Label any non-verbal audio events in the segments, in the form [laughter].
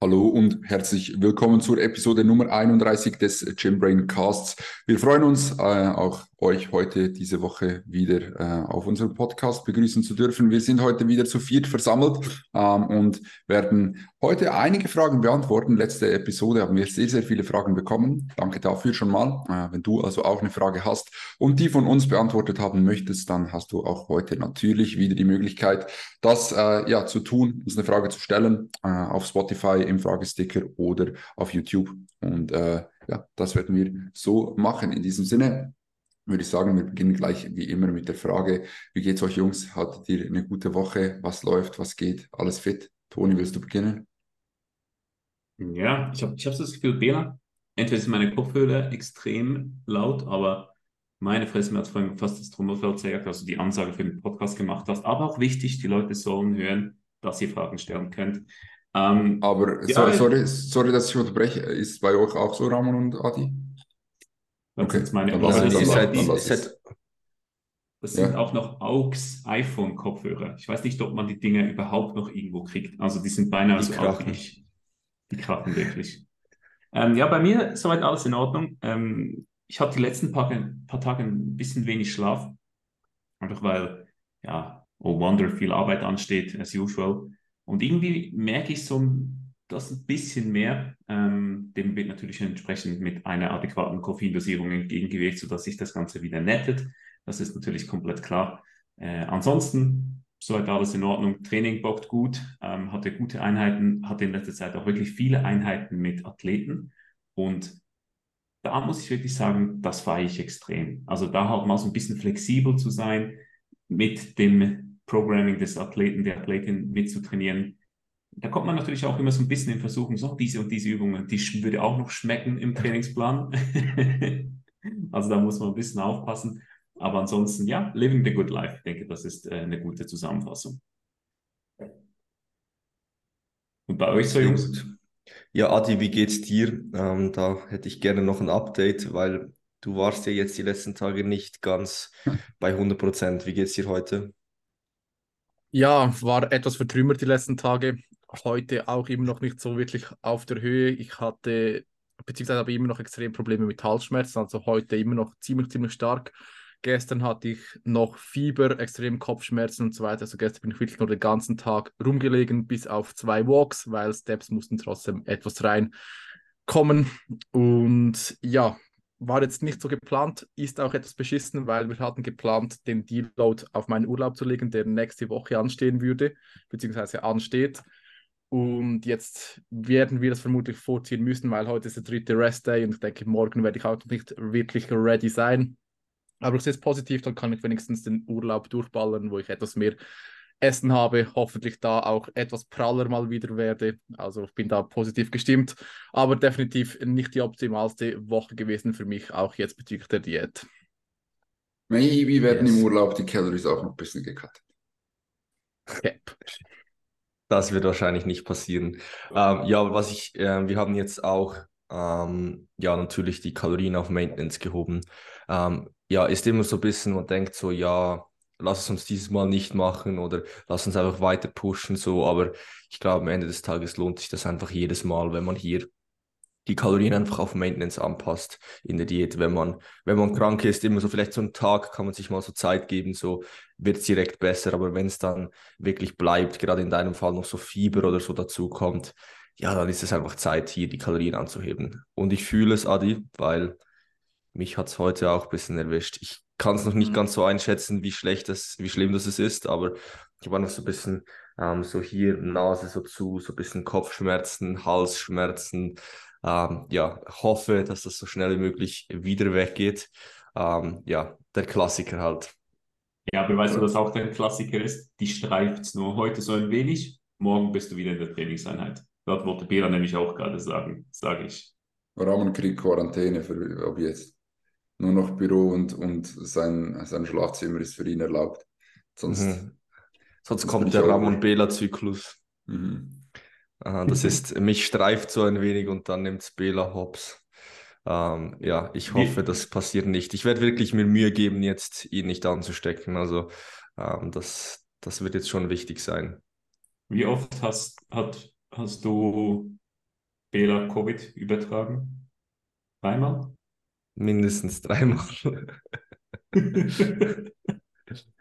Hallo und herzlich willkommen zur Episode Nummer 31 des Gymbrain Casts. Wir freuen uns, äh, auch euch heute diese Woche wieder äh, auf unserem Podcast begrüßen zu dürfen. Wir sind heute wieder zu viert versammelt ähm, und werden heute einige Fragen beantworten. Letzte Episode haben wir sehr, sehr viele Fragen bekommen. Danke dafür schon mal. Äh, wenn du also auch eine Frage hast und die von uns beantwortet haben möchtest, dann hast du auch heute natürlich wieder die Möglichkeit, das äh, ja zu tun, uns eine Frage zu stellen äh, auf Spotify im Fragesticker oder auf YouTube. Und äh, ja, das werden wir so machen. In diesem Sinne würde ich sagen, wir beginnen gleich wie immer mit der Frage, wie geht's euch Jungs? Hattet ihr eine gute Woche? Was läuft? Was geht? Alles fit? Toni, willst du beginnen? Ja, ich habe ich hab das Gefühl, Bela, entweder ist meine Kopfhörer extrem laut, aber meine Fresse, mir hat vorhin fast das Trommelfell zeigt, also die Ansage für den Podcast gemacht hast. Aber auch wichtig, die Leute sollen hören, dass ihr Fragen stellen könnt. Ähm, aber sorry, sorry, sorry, dass ich unterbreche. Ist bei euch auch so, Ramon und Adi? Okay, meine, dann aber das, ist halt, die, ist halt, das sind ja. auch noch AUX iPhone-Kopfhörer. Ich weiß nicht, ob man die Dinge überhaupt noch irgendwo kriegt. Also die sind beinahe die so auch nicht. Die krachen wirklich. Ähm, ja, bei mir soweit alles in Ordnung. Ähm, ich hatte die letzten paar, paar Tage ein bisschen wenig Schlaf. Einfach weil, ja, oh wonder, viel Arbeit ansteht, as usual. Und irgendwie merke ich so das ein bisschen mehr. Ähm, dem wird natürlich entsprechend mit einer adäquaten Koffeindosierung entgegengewirkt, sodass sich das Ganze wieder nettet. Das ist natürlich komplett klar. Äh, ansonsten, soweit alles in Ordnung. Training bockt gut, ähm, hatte gute Einheiten, hatte in letzter Zeit auch wirklich viele Einheiten mit Athleten. Und da muss ich wirklich sagen, das feiere ich extrem. Also da halt mal so ein bisschen flexibel zu sein mit dem Programming des Athleten, der Athletin mitzutrainieren. Da kommt man natürlich auch immer so ein bisschen in Versuchen, so diese und diese Übungen, die würde auch noch schmecken im Trainingsplan. [laughs] also da muss man ein bisschen aufpassen. Aber ansonsten, ja, living the good life. Ich denke, das ist äh, eine gute Zusammenfassung. Und bei euch so, Jungs? Ja, Adi, wie geht's dir? Ähm, da hätte ich gerne noch ein Update, weil du warst ja jetzt die letzten Tage nicht ganz bei 100 Prozent. Wie geht's dir heute? Ja, war etwas vertrümmert die letzten Tage. Heute auch immer noch nicht so wirklich auf der Höhe. Ich hatte, beziehungsweise habe immer noch extrem Probleme mit Halsschmerzen, also heute immer noch ziemlich, ziemlich stark. Gestern hatte ich noch Fieber, extrem Kopfschmerzen und so weiter. Also gestern bin ich wirklich nur den ganzen Tag rumgelegen, bis auf zwei Walks, weil Steps mussten trotzdem etwas reinkommen. Und ja, war jetzt nicht so geplant, ist auch etwas beschissen, weil wir hatten geplant, den Deload auf meinen Urlaub zu legen, der nächste Woche anstehen würde, beziehungsweise ansteht. Und jetzt werden wir das vermutlich vorziehen müssen, weil heute ist der dritte Rest-Day und ich denke, morgen werde ich auch nicht wirklich ready sein. Aber ich sehe es positiv, dann kann ich wenigstens den Urlaub durchballern, wo ich etwas mehr Essen habe, hoffentlich da auch etwas praller mal wieder werde. Also ich bin da positiv gestimmt, aber definitiv nicht die optimalste Woche gewesen für mich, auch jetzt bezüglich der Diät. Maybe werden yes. im Urlaub die Calories auch noch ein bisschen gecuttet. Yep. Das wird wahrscheinlich nicht passieren. Ähm, ja, was ich, äh, wir haben jetzt auch ähm, ja natürlich die Kalorien auf Maintenance gehoben. Ähm, ja, ist immer so ein bisschen, man denkt so, ja, lass es uns dieses Mal nicht machen oder lass uns einfach weiter pushen, so. Aber ich glaube, am Ende des Tages lohnt sich das einfach jedes Mal, wenn man hier die Kalorien einfach auf Maintenance anpasst in der Diät. Wenn man, wenn man krank ist, immer so vielleicht so einen Tag kann man sich mal so Zeit geben, so wird es direkt besser. Aber wenn es dann wirklich bleibt, gerade in deinem Fall noch so Fieber oder so dazu kommt, ja, dann ist es einfach Zeit, hier die Kalorien anzuheben. Und ich fühle es, Adi, weil mich hat es heute auch ein bisschen erwischt. Ich kann es noch nicht mhm. ganz so einschätzen, wie schlecht das, wie schlimm das ist, aber ich war noch so ein bisschen ähm, so hier Nase so zu, so ein bisschen Kopfschmerzen, Halsschmerzen. Ähm, ja, hoffe, dass das so schnell wie möglich wieder weggeht. Ähm, ja, der Klassiker halt. Ja, aber weißt du, was auch der Klassiker ist? Die streift es nur heute so ein wenig, morgen bist du wieder in der Trainingseinheit. Dort wollte Bela nämlich auch gerade sagen, sage ich. Ramon kriegt Quarantäne für ab jetzt nur noch Büro und, und sein, sein Schlafzimmer ist für ihn erlaubt. Sonst, mhm. Sonst kommt der Ramon Bela-Zyklus. Mhm. [laughs] das ist, mich streift so ein wenig und dann nimmt es Bela hops. Ähm, ja, ich hoffe, das passiert nicht. Ich werde wirklich mir Mühe geben, jetzt ihn nicht anzustecken. Also ähm, das, das wird jetzt schon wichtig sein. Wie oft hast, hat, hast du Bela Covid übertragen? Dreimal? Mindestens dreimal. [laughs] [laughs]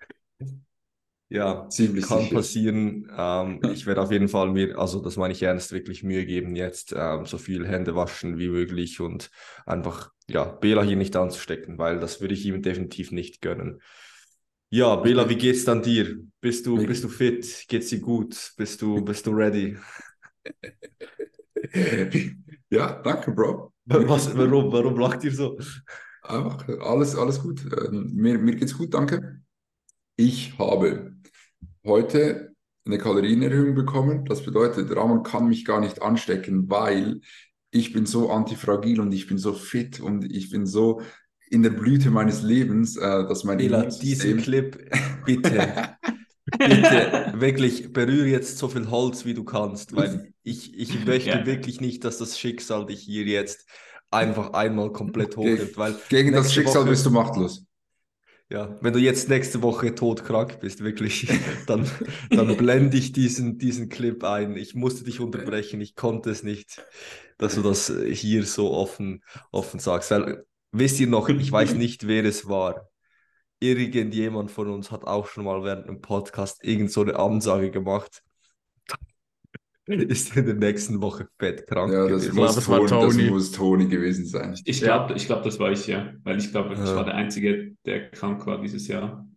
ja, Ziemlich kann sicher. passieren. Ähm, ich werde auf jeden Fall mir, also das meine ich ernst, wirklich Mühe geben, jetzt ähm, so viel Hände waschen wie möglich und einfach, ja, Bela hier nicht anzustecken, weil das würde ich ihm definitiv nicht gönnen. Ja, Bela, wie geht's dann dir? Bist du, bist du fit? Geht's dir gut? Bist du, bist du ready? [laughs] ja, danke, Bro. Was, warum, warum lacht ihr so? Einfach alles, alles gut. Ähm, mir, mir geht's gut, danke. Ich habe heute eine Kalorienerhöhung bekommen. Das bedeutet, Ramon kann mich gar nicht anstecken, weil ich bin so antifragil und ich bin so fit und ich bin so in der Blüte meines Lebens, äh, dass mein Ela, diesen Clip, bitte, bitte, wirklich berühre jetzt so viel Holz, wie du kannst, weil ich, ich [laughs] möchte ja. wirklich nicht, dass das Schicksal dich hier jetzt einfach einmal komplett hochhält. Weil Gegen das Schicksal Woche, bist du machtlos. Ja, wenn du jetzt nächste Woche todkrank bist, wirklich, [laughs] dann, dann blende ich diesen, diesen Clip ein. Ich musste dich unterbrechen, ich konnte es nicht, dass du das hier so offen, offen sagst. Weil, wisst ihr noch, ich weiß nicht, wer es war. Irgendjemand von uns hat auch schon mal während einem Podcast irgend so eine Ansage gemacht [laughs] ist in der nächsten Woche fett krank. Ja, das, muss, das, Toni, das muss Toni gewesen sein. Ich glaube, ich glaub, das war ich ja, weil ich glaube, ich ja. war der Einzige, der krank war dieses Jahr.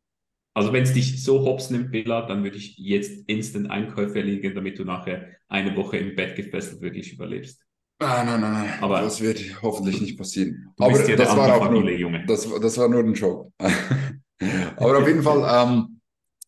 Also wenn es dich so hops nimmt, Bela, dann würde ich jetzt instant Einkäufe erlegen, damit du nachher eine Woche im Bett gefesselt wirklich überlebst. Nein, nein, nein, nein. Aber das wird hoffentlich nicht passieren. Aber ja das war auch Familie, nur, Junge. Das, das war nur ein Joke. [laughs] Aber auf jeden Fall, ähm,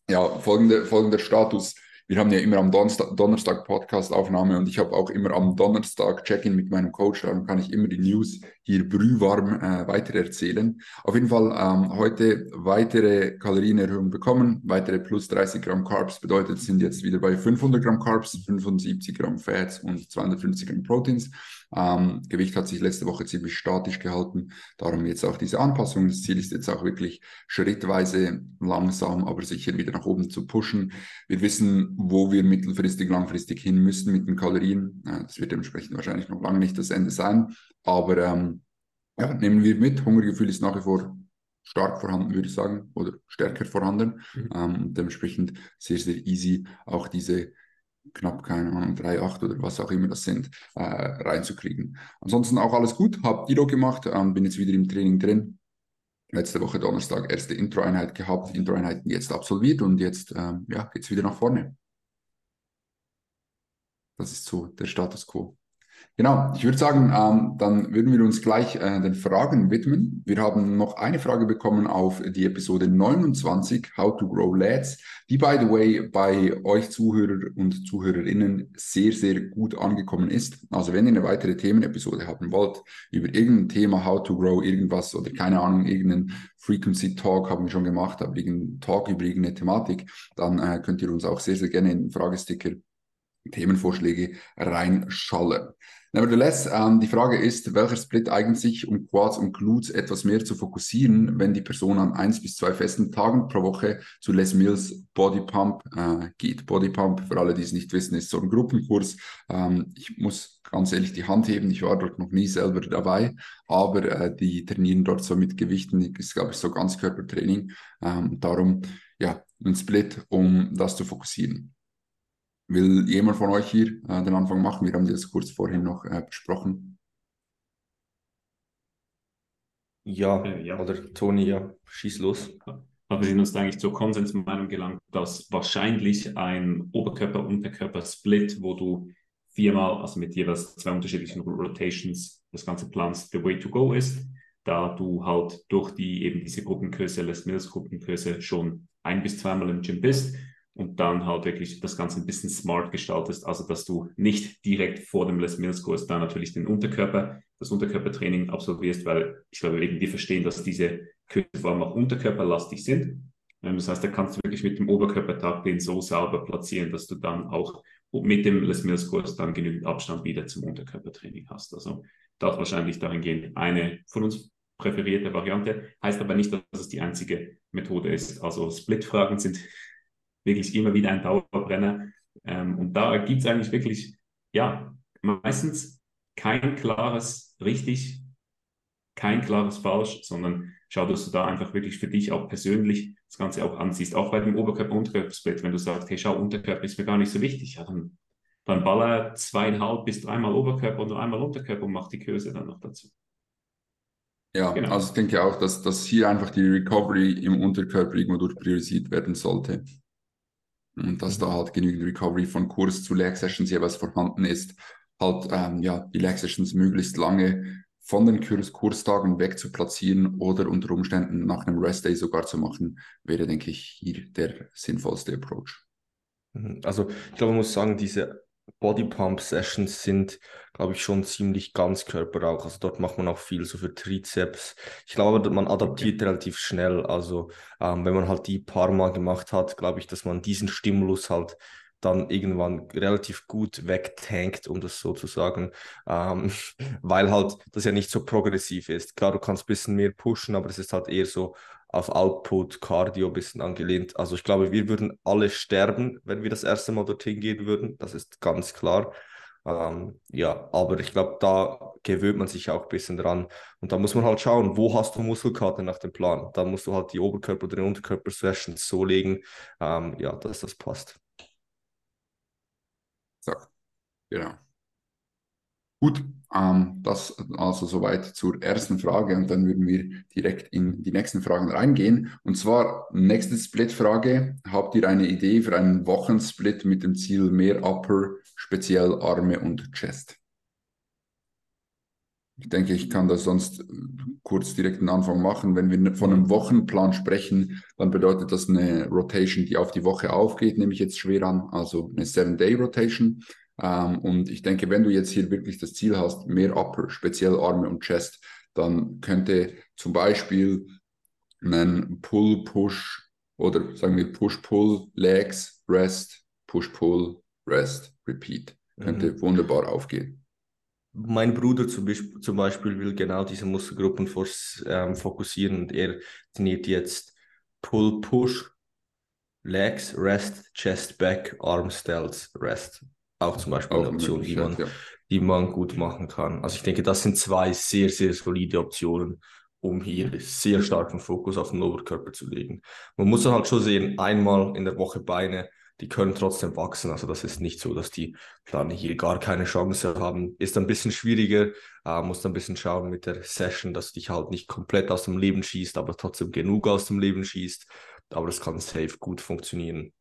ja, folgende, folgender Status. Wir haben ja immer am Donnerstag, Donnerstag Podcast-Aufnahme und ich habe auch immer am Donnerstag Check-in mit meinem Coach. Darum kann ich immer die News hier brühwarm äh, weitererzählen. Auf jeden Fall ähm, heute weitere Kalorienerhöhung bekommen, weitere plus 30 Gramm Carbs bedeutet, sind jetzt wieder bei 500 Gramm Carbs, 75 Gramm Fats und 250 Gramm Proteins. Ähm, Gewicht hat sich letzte Woche ziemlich statisch gehalten, darum jetzt auch diese Anpassung. Das Ziel ist jetzt auch wirklich schrittweise langsam, aber sicher wieder nach oben zu pushen. Wir wissen, wo wir mittelfristig, langfristig hin müssen mit den Kalorien. Äh, das wird dementsprechend wahrscheinlich noch lange nicht das Ende sein, aber ähm, ja, nehmen wir mit. Hungergefühl ist nach wie vor stark vorhanden, würde ich sagen, oder stärker vorhanden. Mhm. Ähm, dementsprechend sehr, sehr easy auch diese knapp, keine Ahnung, 3,8 oder was auch immer das sind, äh, reinzukriegen. Ansonsten auch alles gut, habe Dilo gemacht, ähm, bin jetzt wieder im Training drin. Letzte Woche Donnerstag erste Intro-Einheit gehabt, Intro-Einheiten jetzt absolviert und jetzt ähm, ja, geht es wieder nach vorne. Das ist so der Status quo. Genau, ich würde sagen, ähm, dann würden wir uns gleich äh, den Fragen widmen. Wir haben noch eine Frage bekommen auf die Episode 29, How to Grow Lads, die, by the way, bei euch Zuhörer und Zuhörerinnen sehr, sehr gut angekommen ist. Also wenn ihr eine weitere Themenepisode haben wollt, über irgendein Thema, How to Grow, irgendwas oder keine Ahnung, irgendeinen Frequency Talk haben wir schon gemacht, aber irgendeinen Talk über irgendeine Thematik, dann äh, könnt ihr uns auch sehr, sehr gerne in den Fragesticker Themenvorschläge reinschallen. Nevertheless, ähm, die Frage ist, welcher Split eignet sich, um Quads und Glutes etwas mehr zu fokussieren, wenn die Person an eins bis zwei festen Tagen pro Woche zu Les Mills Body Pump äh, geht. Body Pump, für alle, die es nicht wissen, ist so ein Gruppenkurs. Ähm, ich muss ganz ehrlich die Hand heben, ich war dort noch nie selber dabei, aber äh, die trainieren dort so mit Gewichten, ist, glaube ich, so Ganzkörpertraining. Ähm, darum, ja, ein Split, um das zu fokussieren. Will jemand von euch hier äh, den Anfang machen? Wir haben das kurz vorhin noch äh, besprochen. Ja, äh, ja, oder Toni, ja, schieß los. Aber wir sind uns eigentlich zur Konsensmeinung gelangt, dass wahrscheinlich ein Oberkörper-Unterkörper-Split, wo du viermal, also mit jeweils zwei unterschiedlichen Rotations, das Ganze planst, the way to go ist, da du halt durch die eben diese Gruppengröße, Les Mills Gruppengröße schon ein bis zweimal im Gym bist und dann halt wirklich das Ganze ein bisschen smart gestaltest, also dass du nicht direkt vor dem Les Mills Kurs dann natürlich den Unterkörper, das Unterkörpertraining absolvierst, weil ich glaube, eben wir verstehen, dass diese allem auch unterkörperlastig sind. Ähm, das heißt, da kannst du wirklich mit dem Oberkörpertag den so sauber platzieren, dass du dann auch mit dem Les Mills Kurs dann genügend Abstand wieder zum Unterkörpertraining hast. Also das wahrscheinlich dahingehend eine von uns präferierte Variante, heißt aber nicht, dass es die einzige Methode ist. Also Split-Fragen sind wirklich immer wieder ein Dauerbrenner. Ähm, und da gibt es eigentlich wirklich, ja, meistens kein klares richtig, kein klares falsch, sondern schau, dass du da einfach wirklich für dich auch persönlich das Ganze auch ansiehst. Auch bei dem Oberkörper-Unterkörper-Split, wenn du sagst, hey, schau, Unterkörper ist mir gar nicht so wichtig, ja, dann, dann baller zweieinhalb bis dreimal Oberkörper und nur einmal Unterkörper und mach die Kurse dann noch dazu. Ja, genau. also ich denke auch, dass, dass hier einfach die Recovery im Unterkörper irgendwo durch priorisiert werden sollte. Und dass da halt genügend Recovery von Kurs zu Leg Sessions jeweils vorhanden ist, halt ähm, ja, die Leg Sessions möglichst lange von den Kurs Kurstagen weg zu platzieren oder unter Umständen nach einem Rest Day sogar zu machen, wäre, denke ich, hier der sinnvollste Approach. Mhm. Also ich glaube, man muss sagen, diese Body Pump Sessions sind, glaube ich, schon ziemlich Ganzkörper auch. Also dort macht man auch viel so für Trizeps. Ich glaube, man adaptiert okay. relativ schnell. Also ähm, wenn man halt die paar Mal gemacht hat, glaube ich, dass man diesen Stimulus halt dann irgendwann relativ gut wegtankt, um das so zu sagen, ähm, [laughs] weil halt das ja nicht so progressiv ist. Klar, du kannst ein bisschen mehr pushen, aber es ist halt eher so auf Output, Cardio ein bisschen angelehnt. Also ich glaube, wir würden alle sterben, wenn wir das erste Mal dorthin gehen würden. Das ist ganz klar. Ähm, ja, aber ich glaube, da gewöhnt man sich auch ein bisschen dran. Und da muss man halt schauen, wo hast du Muskelkater nach dem Plan. Da musst du halt die Oberkörper- oder Unterkörper-Sessions so legen, ähm, ja, dass das passt. So, genau. Gut, ähm, das also soweit zur ersten Frage und dann würden wir direkt in die nächsten Fragen reingehen. Und zwar nächste Split-Frage. Habt ihr eine Idee für einen Wochensplit mit dem Ziel mehr Upper, speziell Arme und Chest? Ich denke, ich kann das sonst kurz direkt einen Anfang machen. Wenn wir von einem Wochenplan sprechen, dann bedeutet das eine Rotation, die auf die Woche aufgeht, nehme ich jetzt schwer an, also eine Seven-Day-Rotation. Ähm, und ich denke, wenn du jetzt hier wirklich das Ziel hast, mehr Upper, speziell Arme und Chest, dann könnte zum Beispiel ein Pull-Push oder sagen wir Push-Pull, Legs, Rest, Push-Pull, Rest, Repeat. Könnte mhm. wunderbar aufgehen. Mein Bruder zum Beispiel, zum Beispiel will genau diese Muskelgruppen ähm, fokussieren und er trainiert jetzt Pull-Push, Legs, Rest, Chest, Back, Arm, Stelz, Rest auch zum Beispiel auch eine Option, die man, ja. die man gut machen kann. Also ich denke, das sind zwei sehr, sehr solide Optionen, um hier sehr starken Fokus auf den Oberkörper zu legen. Man muss dann halt schon sehen, einmal in der Woche Beine, die können trotzdem wachsen. Also das ist nicht so, dass die dann hier gar keine Chance haben. Ist ein bisschen schwieriger, äh, muss ein bisschen schauen mit der Session, dass dich halt nicht komplett aus dem Leben schießt, aber trotzdem genug aus dem Leben schießt. Aber das kann safe gut funktionieren.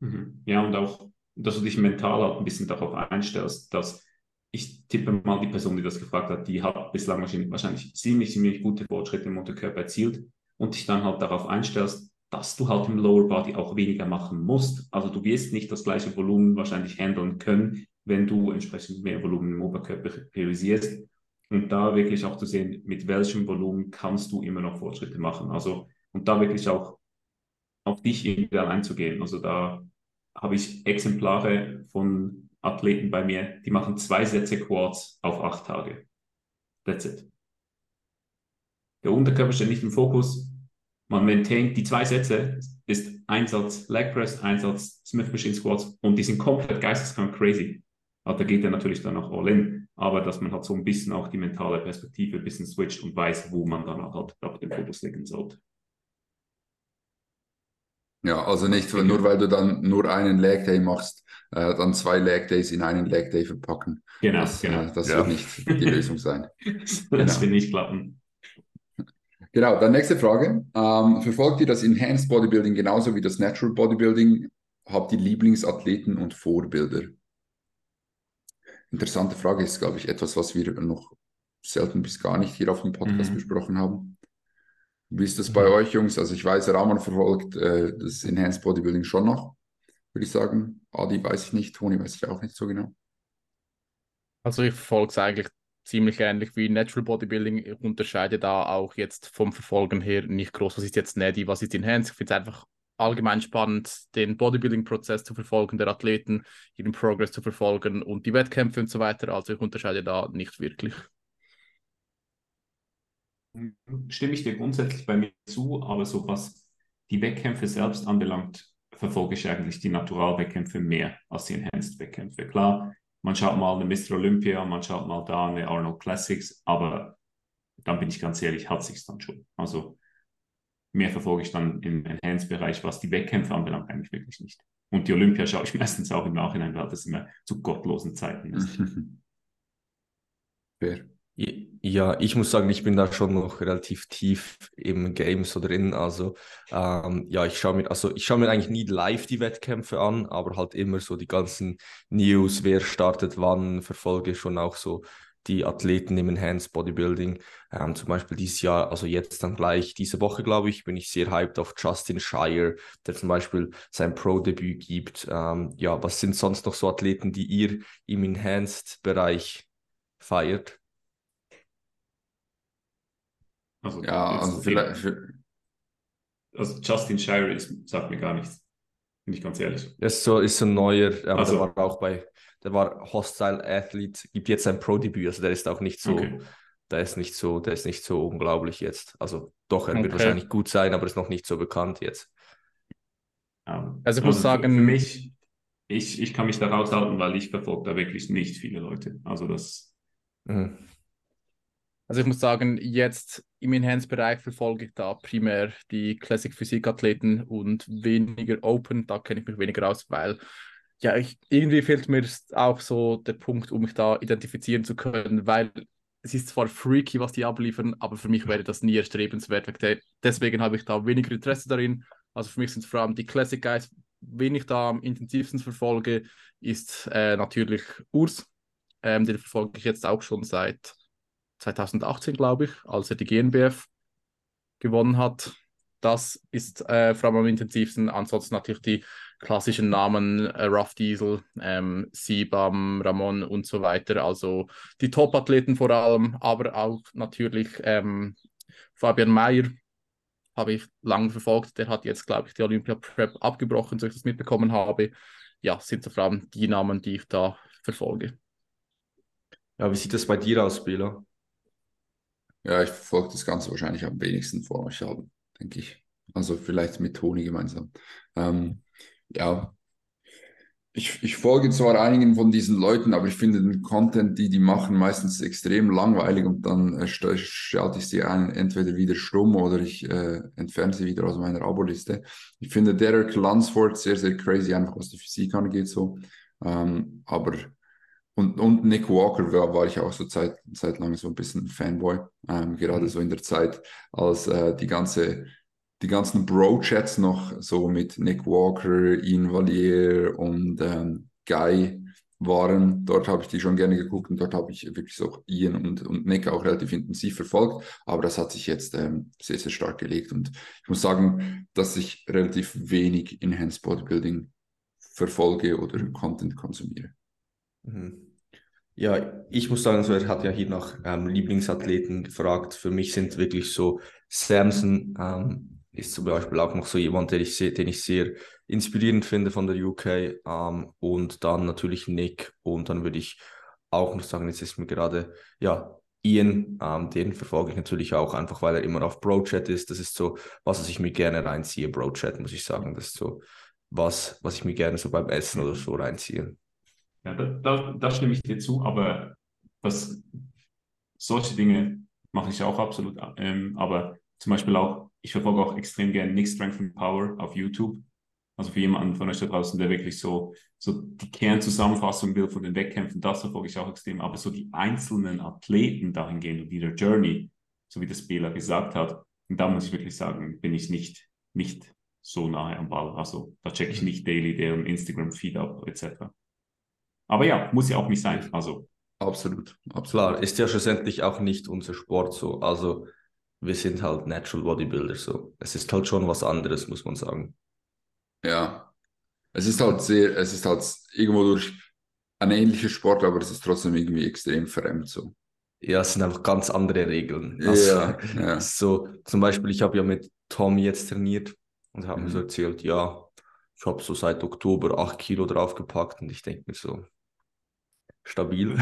Mhm. Ja, und auch dass du dich mental halt ein bisschen darauf einstellst, dass ich tippe mal, die Person, die das gefragt hat, die hat bislang wahrscheinlich, ziemlich, ziemlich gute Fortschritte im Unterkörper erzielt und dich dann halt darauf einstellst, dass du halt im Lower Body auch weniger machen musst. Also du wirst nicht das gleiche Volumen wahrscheinlich handeln können, wenn du entsprechend mehr Volumen im Oberkörper priorisierst. Und da wirklich auch zu sehen, mit welchem Volumen kannst du immer noch Fortschritte machen. Also, und da wirklich auch auf dich individuell einzugehen. Also da habe ich Exemplare von Athleten bei mir, die machen zwei Sätze Quads auf acht Tage. That's it. Der Unterkörper steht nicht im Fokus. Man maintaint die zwei Sätze, ist Einsatz Leg Press, Einsatz Smith Machine Squats und die sind komplett geisteskrank crazy. Aber da geht er natürlich dann auch all in. Aber dass man halt so ein bisschen auch die mentale Perspektive ein bisschen switcht und weiß, wo man dann halt auf den Fokus legen sollte. Ja, also nicht nur weil du dann nur einen Leg Day machst, äh, dann zwei Leg Days in einen Leg Day verpacken. Genau, das, genau. Äh, das ja. wird nicht die [laughs] Lösung sein. das genau. wird nicht klappen. Genau, dann nächste Frage. Ähm, verfolgt ihr das Enhanced Bodybuilding genauso wie das Natural Bodybuilding? Habt ihr Lieblingsathleten und Vorbilder? Interessante Frage ist, glaube ich, etwas, was wir noch selten bis gar nicht hier auf dem Podcast mhm. besprochen haben. Wie ist das bei mhm. euch, Jungs? Also ich weiß, Rahman verfolgt äh, das Enhanced Bodybuilding schon noch, würde ich sagen. Adi weiß ich nicht, Toni weiß ich auch nicht so genau. Also ich verfolge es eigentlich ziemlich ähnlich wie Natural Bodybuilding. Ich unterscheide da auch jetzt vom Verfolgen her nicht groß, was ist jetzt Neddy, was ist Enhanced. Ich finde es einfach allgemein spannend, den Bodybuilding-Prozess zu verfolgen, der Athleten, ihren Progress zu verfolgen und die Wettkämpfe und so weiter. Also ich unterscheide da nicht wirklich stimme ich dir grundsätzlich bei mir zu, aber so was die Wettkämpfe selbst anbelangt, verfolge ich eigentlich die Natural-Wettkämpfe mehr als die Enhanced-Wettkämpfe. Klar, man schaut mal eine Mr. Olympia, man schaut mal da eine Arnold Classics, aber dann bin ich ganz ehrlich, hat sich dann schon. Also mehr verfolge ich dann im Enhanced-Bereich, was die Wettkämpfe anbelangt, eigentlich wirklich nicht. Und die Olympia schaue ich [laughs] meistens auch im Nachhinein, weil das immer zu gottlosen Zeiten ist. [laughs] Fair. Ja, ich muss sagen, ich bin da schon noch relativ tief im Game so drin. Also ähm, ja, ich schaue mir, also ich schaue mir eigentlich nie live die Wettkämpfe an, aber halt immer so die ganzen News, wer startet wann, verfolge schon auch so die Athleten im Enhanced Bodybuilding. Ähm, zum Beispiel dieses Jahr, also jetzt dann gleich diese Woche, glaube ich, bin ich sehr hyped auf Justin Shire, der zum Beispiel sein Pro-Debüt gibt. Ähm, ja, was sind sonst noch so Athleten, die ihr im Enhanced-Bereich feiert? Also, ja, also vielleicht. Also Justin Shire ist, sagt mir gar nichts. Bin ich ganz ehrlich. Ist so, ist ein neuer, aber also, der war auch bei der war Hostile Athlete, gibt jetzt sein Pro-Debüt, also der ist auch nicht so, okay. der ist nicht so, der ist nicht so unglaublich jetzt. Also doch, er okay. wird wahrscheinlich gut sein, aber ist noch nicht so bekannt jetzt. Ja. Also ich muss also sagen, für mich, ich, ich kann mich da raushalten, weil ich verfolge da wirklich nicht viele Leute. Also das. Mhm. Also ich muss sagen, jetzt im Enhanced-Bereich verfolge ich da primär die Classic Physik-Athleten und weniger Open. Da kenne ich mich weniger aus, weil ja, ich, irgendwie fehlt mir auch so der Punkt, um mich da identifizieren zu können, weil es ist zwar freaky, was die abliefern, aber für mich wäre das nie erstrebenswert. Deswegen habe ich da weniger Interesse darin. Also für mich sind es vor allem die Classic Guys. Wen ich da am intensivsten verfolge, ist äh, natürlich Urs. Ähm, den verfolge ich jetzt auch schon seit 2018, glaube ich, als er die GNBF gewonnen hat. Das ist äh, vor allem am intensivsten. Ansonsten natürlich die klassischen Namen, äh, Rough Diesel, ähm, Sibam, Ramon und so weiter. Also die Top-Athleten vor allem, aber auch natürlich ähm, Fabian Mayer habe ich lange verfolgt. Der hat jetzt, glaube ich, die Olympia Prep abgebrochen, so ich das mitbekommen habe. Ja, sind so vor allem die Namen, die ich da verfolge. Ja, wie sieht das bei dir aus, Bela? Ja, ich verfolge das Ganze wahrscheinlich am wenigsten vor euch haben, denke ich. Also vielleicht mit Toni gemeinsam. Ähm, ja, ich, ich folge zwar einigen von diesen Leuten, aber ich finde den Content, die die machen, meistens extrem langweilig und dann äh, schalte ich sie ein, entweder wieder stumm oder ich äh, entferne sie wieder aus meiner Abo-Liste. Ich finde Derek Lunsford sehr, sehr crazy, einfach was die Physik angeht, so. Ähm, aber und, und Nick Walker war, war ich auch so Zeit, lang so ein bisschen Fanboy, ähm, gerade mhm. so in der Zeit, als äh, die ganze die ganzen Bro-Chats noch so mit Nick Walker, Ian Valier und ähm, Guy waren. Dort habe ich die schon gerne geguckt und dort habe ich wirklich so Ian und, und Nick auch relativ intensiv verfolgt. Aber das hat sich jetzt ähm, sehr, sehr stark gelegt. Und ich muss sagen, dass ich relativ wenig Enhanced Bodybuilding verfolge oder Content konsumiere. Mhm. Ja, ich muss sagen, so, er hat ja hier nach ähm, Lieblingsathleten gefragt. Für mich sind wirklich so Samson, ähm, ist zum Beispiel auch noch so jemand, den ich, den ich sehr inspirierend finde von der UK. Ähm, und dann natürlich Nick. Und dann würde ich auch noch sagen, jetzt ist mir gerade, ja, Ian, ähm, den verfolge ich natürlich auch einfach, weil er immer auf Bro-Chat ist. Das ist so, was ich mir gerne reinziehe, Bro-Chat, muss ich sagen. Das ist so was, was ich mir gerne so beim Essen oder so reinziehe. Ja, da, da, da stimme ich dir zu, aber was, solche Dinge mache ich auch absolut. Ähm, aber zum Beispiel auch, ich verfolge auch extrem gerne Nick Strength and Power auf YouTube. Also für jemanden von euch da draußen, der wirklich so, so die Kernzusammenfassung will von den Wettkämpfen, das verfolge ich auch extrem. Aber so die einzelnen Athleten dahingehend und ihre Journey, so wie das Bela gesagt hat, und da muss ich wirklich sagen, bin ich nicht, nicht so nahe am Ball. Also da checke ich nicht daily deren Instagram-Feed ab, etc. Aber ja, muss ja auch nicht sein. Also. Absolut, absolut. Klar, ist ja schlussendlich auch nicht unser Sport so. Also wir sind halt Natural Bodybuilder so. Es ist halt schon was anderes, muss man sagen. Ja. Es ist halt sehr, es ist halt irgendwo durch ein ähnlicher Sport, aber es ist trotzdem irgendwie extrem fremd so. Ja, es sind einfach ganz andere Regeln. Also, ja, ja. [laughs] So, zum Beispiel, ich habe ja mit Tom jetzt trainiert und habe mhm. mir so erzählt, ja, ich habe so seit Oktober acht Kilo draufgepackt und ich denke mir so, stabil.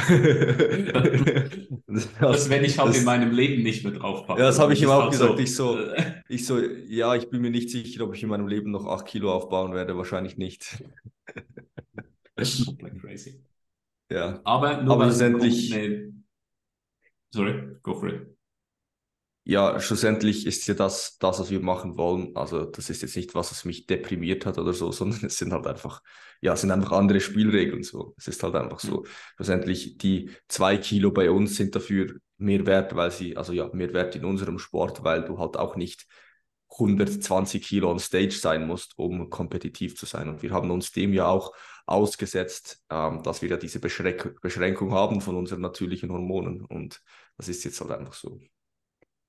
das, [laughs] das werde ich halt das, in meinem Leben nicht mehr draufpacken. Ja, das habe ich ihm auch gesagt. So, ich, so, [laughs] ich so, ja, ich bin mir nicht sicher, ob ich in meinem Leben noch 8 Kilo aufbauen werde. Wahrscheinlich nicht. [laughs] das ist komplett crazy. Ja. Aber nur Aber schlussendlich. Sorry, go for it ja, schlussendlich ist ja das, das, was wir machen wollen. Also, das ist jetzt nicht was, was mich deprimiert hat oder so, [laughs] sondern es sind halt einfach, ja, es sind einfach andere Spielregeln so. Es ist halt einfach so. Mhm. Schlussendlich, die zwei Kilo bei uns sind dafür mehr wert, weil sie, also ja, mehr wert in unserem Sport, weil du halt auch nicht 120 Kilo on Stage sein musst, um kompetitiv zu sein. Und wir haben uns dem ja auch ausgesetzt, ähm, dass wir ja diese Beschränk Beschränkung haben von unseren natürlichen Hormonen. Und das ist jetzt halt einfach so.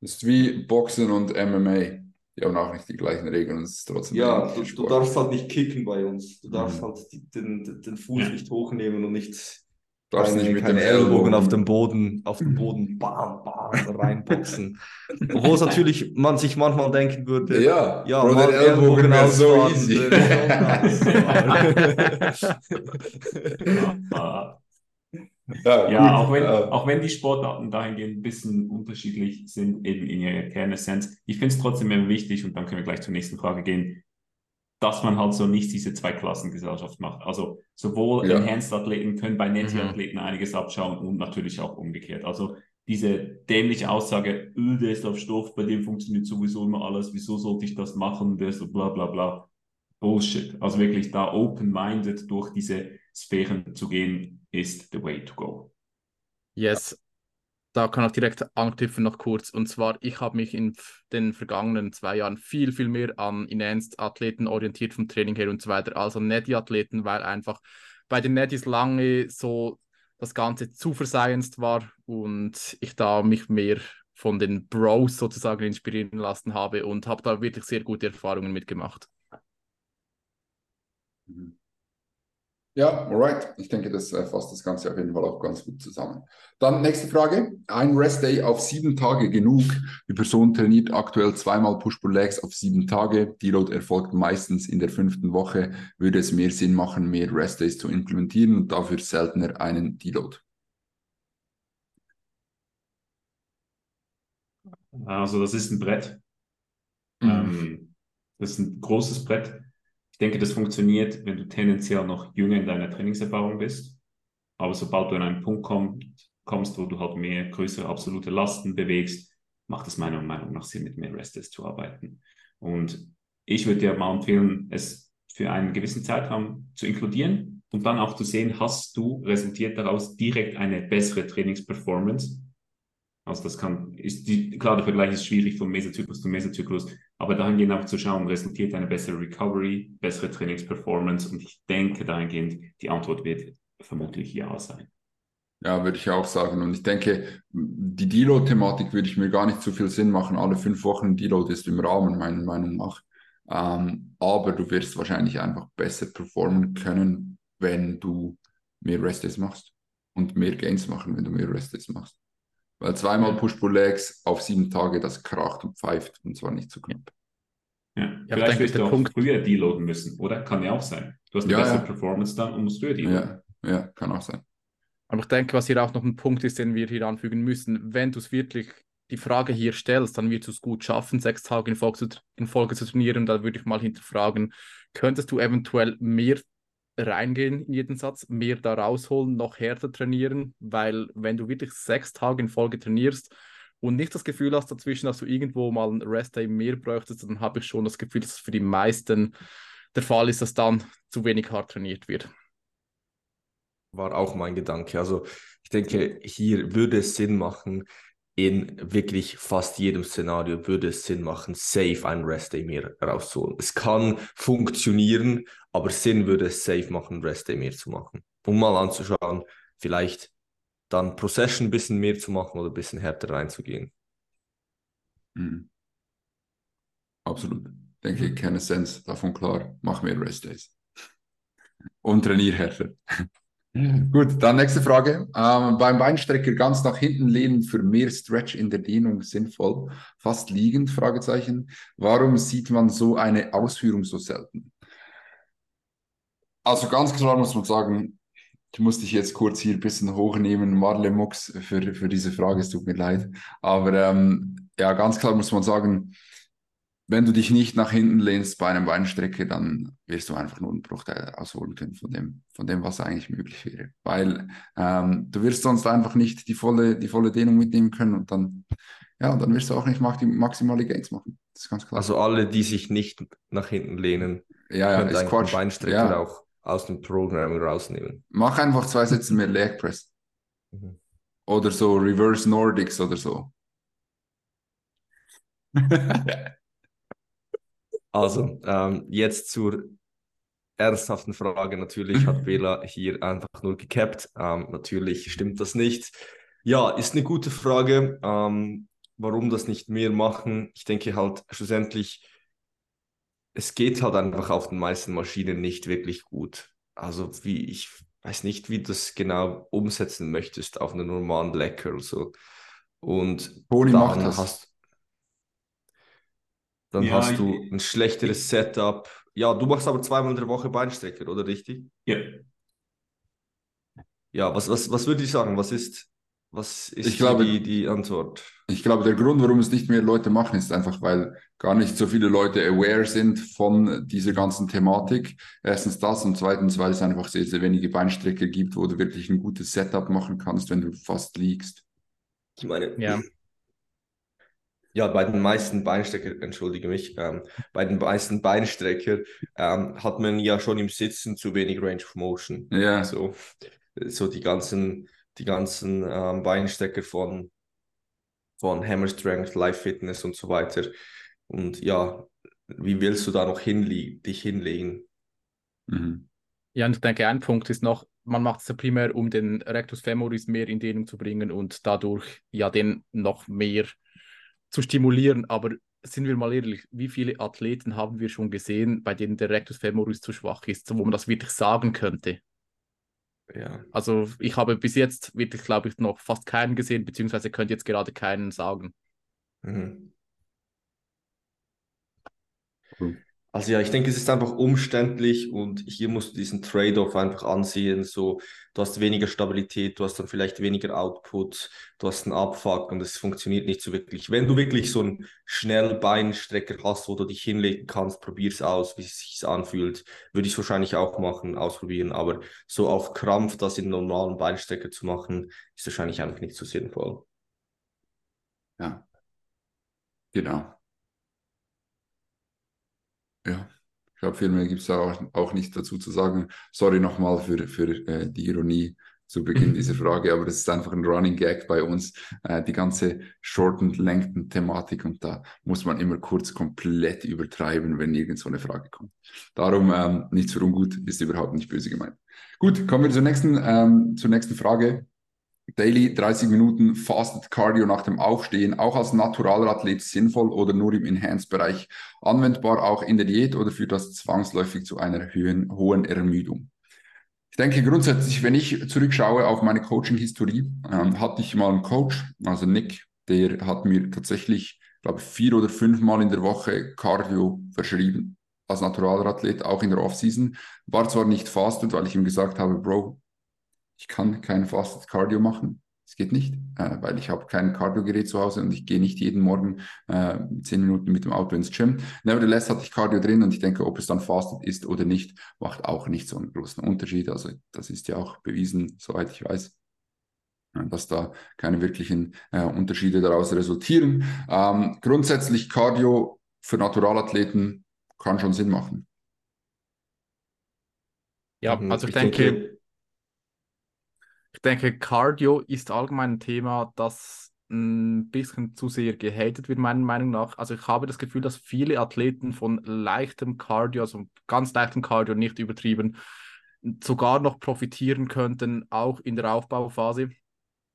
Das ist wie Boxen und MMA. Die haben auch nicht die gleichen Regeln. Es ist trotzdem ja, du, du, darfst halt nicht kicken bei uns. Du darfst mhm. halt die, den, den Fuß ja. nicht hochnehmen und nicht darfst keine, nicht mit keine dem Ellbogen, Ellbogen auf dem Boden, auf dem Boden bam, bam, reinboxen. Obwohl es [laughs] natürlich man sich manchmal denken würde, ja, ja Bro, der Ellbogen, Ellbogen so easy. [laughs] [laughs] Ja, ja auch, wenn, auch wenn die Sportarten dahingehend ein bisschen unterschiedlich sind, eben in ihrer Kernessenz. Ich finde es trotzdem immer wichtig, und dann können wir gleich zur nächsten Frage gehen, dass man halt so nicht diese Zweiklassengesellschaft macht. Also sowohl ja. Enhanced-Athleten können bei Netty-Athleten mhm. einiges abschauen und natürlich auch umgekehrt. Also diese dämliche Aussage, öh, der ist auf Stoff, bei dem funktioniert sowieso immer alles, wieso sollte ich das machen, der so bla bla bla. Bullshit. Also wirklich da open-minded durch diese Sphären zu gehen, ist the way to go. Yes, da kann ich direkt anknüpfen noch kurz. Und zwar, ich habe mich in den vergangenen zwei Jahren viel, viel mehr an Enhanced-Athleten orientiert vom Training her und so weiter, als an Netty-Athleten, weil einfach bei den Nettys lange so das Ganze zu verscienced war und ich da mich mehr von den Bros sozusagen inspirieren lassen habe und habe da wirklich sehr gute Erfahrungen mitgemacht. Mhm. Ja, alright. Ich denke, das äh, fasst das Ganze auf jeden Fall auch ganz gut zusammen. Dann nächste Frage. Ein Rest-Day auf sieben Tage genug. Die Person trainiert aktuell zweimal Push-Pull-Legs auf sieben Tage. Deload erfolgt meistens in der fünften Woche. Würde es mehr Sinn machen, mehr Rest-Days zu implementieren und dafür seltener einen Deload? Also das ist ein Brett. Mhm. Ähm, das ist ein großes Brett. Ich denke, das funktioniert, wenn du tendenziell noch jünger in deiner Trainingserfahrung bist. Aber sobald du an einen Punkt kommst, kommst wo du halt mehr größere absolute Lasten bewegst, macht es meiner Meinung nach Sinn, mit mehr Restes zu arbeiten. Und ich würde dir mal empfehlen, es für einen gewissen Zeitraum zu inkludieren und dann auch zu sehen, hast du resultiert daraus direkt eine bessere Trainingsperformance also das kann, ist die, klar, der Vergleich ist schwierig von Mesozyklus zu Mesozyklus, aber dahingehend auch zu schauen, resultiert eine bessere Recovery, bessere Trainingsperformance und ich denke dahingehend, die Antwort wird vermutlich ja sein. Ja, würde ich auch sagen. Und ich denke, die Deload-Thematik würde ich mir gar nicht so viel Sinn machen. Alle fünf Wochen Deload ist im Rahmen, meiner Meinung nach. Ähm, aber du wirst wahrscheinlich einfach besser performen können, wenn du mehr Rest machst und mehr Gains machen, wenn du mehr Rest machst. Weil zweimal Push-Pull-Legs auf sieben Tage, das kracht und pfeift und zwar nicht zu knapp. Ja, ja vielleicht wirst du auch Punkt... früher deloaden müssen, oder? Kann ja auch sein. Du hast eine ja, bessere ja. Performance dann und musst früher deloaden. Ja, ja, kann auch sein. Aber ich denke, was hier auch noch ein Punkt ist, den wir hier anfügen müssen, wenn du es wirklich die Frage hier stellst, dann wirst du es gut schaffen, sechs Tage in Folge, zu, in Folge zu trainieren. Da würde ich mal hinterfragen, könntest du eventuell mehr reingehen in jeden Satz, mehr da rausholen, noch härter trainieren, weil wenn du wirklich sechs Tage in Folge trainierst und nicht das Gefühl hast dazwischen, dass du irgendwo mal einen Rest-Day mehr bräuchtest, dann habe ich schon das Gefühl, dass es für die meisten der Fall ist, dass dann zu wenig hart trainiert wird. War auch mein Gedanke. Also ich denke, hier würde es Sinn machen, in wirklich fast jedem Szenario würde es Sinn machen, safe einen Rest Day mehr rauszuholen. Es kann funktionieren, aber Sinn würde es safe machen, Rest Day mehr zu machen. Um mal anzuschauen, vielleicht dann pro Session ein bisschen mehr zu machen oder ein bisschen härter reinzugehen. Mhm. Absolut. Denke ich, keine Sense davon klar. Mach mehr Rest Days. Und trainier härter. Gut, dann nächste Frage. Ähm, beim Beinstrecker ganz nach hinten lehnen für mehr Stretch in der Dehnung sinnvoll. Fast liegend? Fragezeichen. Warum sieht man so eine Ausführung so selten? Also ganz klar muss man sagen, ich muss dich jetzt kurz hier ein bisschen hochnehmen, Marle Mux, für, für diese Frage. Es tut mir leid. Aber ähm, ja, ganz klar muss man sagen, wenn du dich nicht nach hinten lehnst bei einem Beinstrecke, dann wirst du einfach nur einen Bruchteil ausholen können von dem, von dem, was eigentlich möglich wäre. Weil ähm, du wirst sonst einfach nicht die volle, die volle Dehnung mitnehmen können und dann, ja, dann wirst du auch nicht maximale Gains machen. Das ist ganz klar. Also alle, die sich nicht nach hinten lehnen, ja, ja, ist Quatsch. Beinstrecke ja. auch aus dem Programming rausnehmen. Mach einfach zwei Sätze mehr Leg Press. Mhm. Oder so Reverse Nordics oder so. [laughs] [laughs] Also, ähm, jetzt zur ernsthaften Frage. Natürlich hat Bela hier einfach nur gecapped. Ähm, natürlich stimmt das nicht. Ja, ist eine gute Frage. Ähm, warum das nicht mehr machen? Ich denke halt schlussendlich, es geht halt einfach auf den meisten Maschinen nicht wirklich gut. Also wie ich weiß nicht, wie du das genau umsetzen möchtest auf einen normalen Lecker oder so. Und Boni dann hast dann ja, hast du ein schlechteres ich, Setup. Ja, du machst aber zweimal in der Woche Beinstrecker, oder richtig? Ja. Ja, was, was, was würde ich sagen? Was ist, was ist ich glaube, die, die Antwort? Ich glaube, der Grund, warum es nicht mehr Leute machen, ist einfach, weil gar nicht so viele Leute aware sind von dieser ganzen Thematik. Erstens das und zweitens, weil es einfach sehr, sehr wenige Beinstrecker gibt, wo du wirklich ein gutes Setup machen kannst, wenn du fast liegst. Ich meine, ja ja, bei den meisten Beinstrecker, entschuldige mich, ähm, bei den meisten Beinstrecker ähm, hat man ja schon im Sitzen zu wenig Range of Motion. Ja. So, so die ganzen, die ganzen ähm, Beinstrecker von, von Hammer Strength, Life Fitness und so weiter. Und ja, wie willst du da noch hinle dich hinlegen? Mhm. Ja, und ich denke, ein Punkt ist noch, man macht es ja primär, um den Rectus femoris mehr in Dehnung zu bringen und dadurch ja den noch mehr zu stimulieren. Aber sind wir mal ehrlich, wie viele Athleten haben wir schon gesehen, bei denen der Rectus femoris zu schwach ist, wo man das wirklich sagen könnte? Ja. Also ich habe bis jetzt wirklich, glaube ich, noch fast keinen gesehen, beziehungsweise könnte jetzt gerade keinen sagen. Mhm. Cool. Also ja, ich denke, es ist einfach umständlich und hier musst du diesen Trade-off einfach ansehen. So, du hast weniger Stabilität, du hast dann vielleicht weniger Output, du hast einen Abfuck und es funktioniert nicht so wirklich. Wenn du wirklich so einen Schnellbeinstrecker hast, wo du dich hinlegen kannst, probier es aus, wie es sich anfühlt. Würde ich es wahrscheinlich auch machen, ausprobieren, aber so auf Krampf das in normalen Beinstrecker zu machen, ist wahrscheinlich einfach nicht so sinnvoll. Ja, genau. Ja, ich glaube, viel mehr gibt es auch, auch nicht dazu zu sagen. Sorry nochmal für, für äh, die Ironie zu Beginn [laughs] dieser Frage, aber das ist einfach ein Running Gag bei uns, äh, die ganze Shortened, Lengthen Thematik und da muss man immer kurz komplett übertreiben, wenn irgend so eine Frage kommt. Darum ähm, nichts für ungut, ist überhaupt nicht böse gemeint. Gut, kommen wir zur nächsten, ähm, zur nächsten Frage. Daily 30 Minuten Fasted Cardio nach dem Aufstehen, auch als Naturalathlet sinnvoll oder nur im Enhanced-Bereich anwendbar, auch in der Diät oder führt das zwangsläufig zu einer höhen, hohen Ermüdung? Ich denke grundsätzlich, wenn ich zurückschaue auf meine Coaching-Historie, ähm, hatte ich mal einen Coach, also Nick, der hat mir tatsächlich, glaube ich, vier oder fünfmal in der Woche Cardio verschrieben als Naturalathlet, auch in der Offseason. War zwar nicht fasted, weil ich ihm gesagt habe, Bro, ich kann kein Fasted Cardio machen. Es geht nicht, äh, weil ich habe kein Cardio-Gerät zu Hause und ich gehe nicht jeden Morgen äh, zehn Minuten mit dem Auto ins Gym. Nevertheless hatte ich Cardio drin und ich denke, ob es dann fasted ist oder nicht, macht auch nicht so einen großen Unterschied. Also das ist ja auch bewiesen, soweit ich weiß dass da keine wirklichen äh, Unterschiede daraus resultieren. Ähm, grundsätzlich Cardio für Naturalathleten kann schon Sinn machen. Ja, also ich, ich denke, denke ich denke, Cardio ist allgemein ein Thema, das ein bisschen zu sehr gehatet wird, meiner Meinung nach. Also ich habe das Gefühl, dass viele Athleten von leichtem Cardio, also ganz leichtem Cardio, nicht übertrieben, sogar noch profitieren könnten, auch in der Aufbauphase.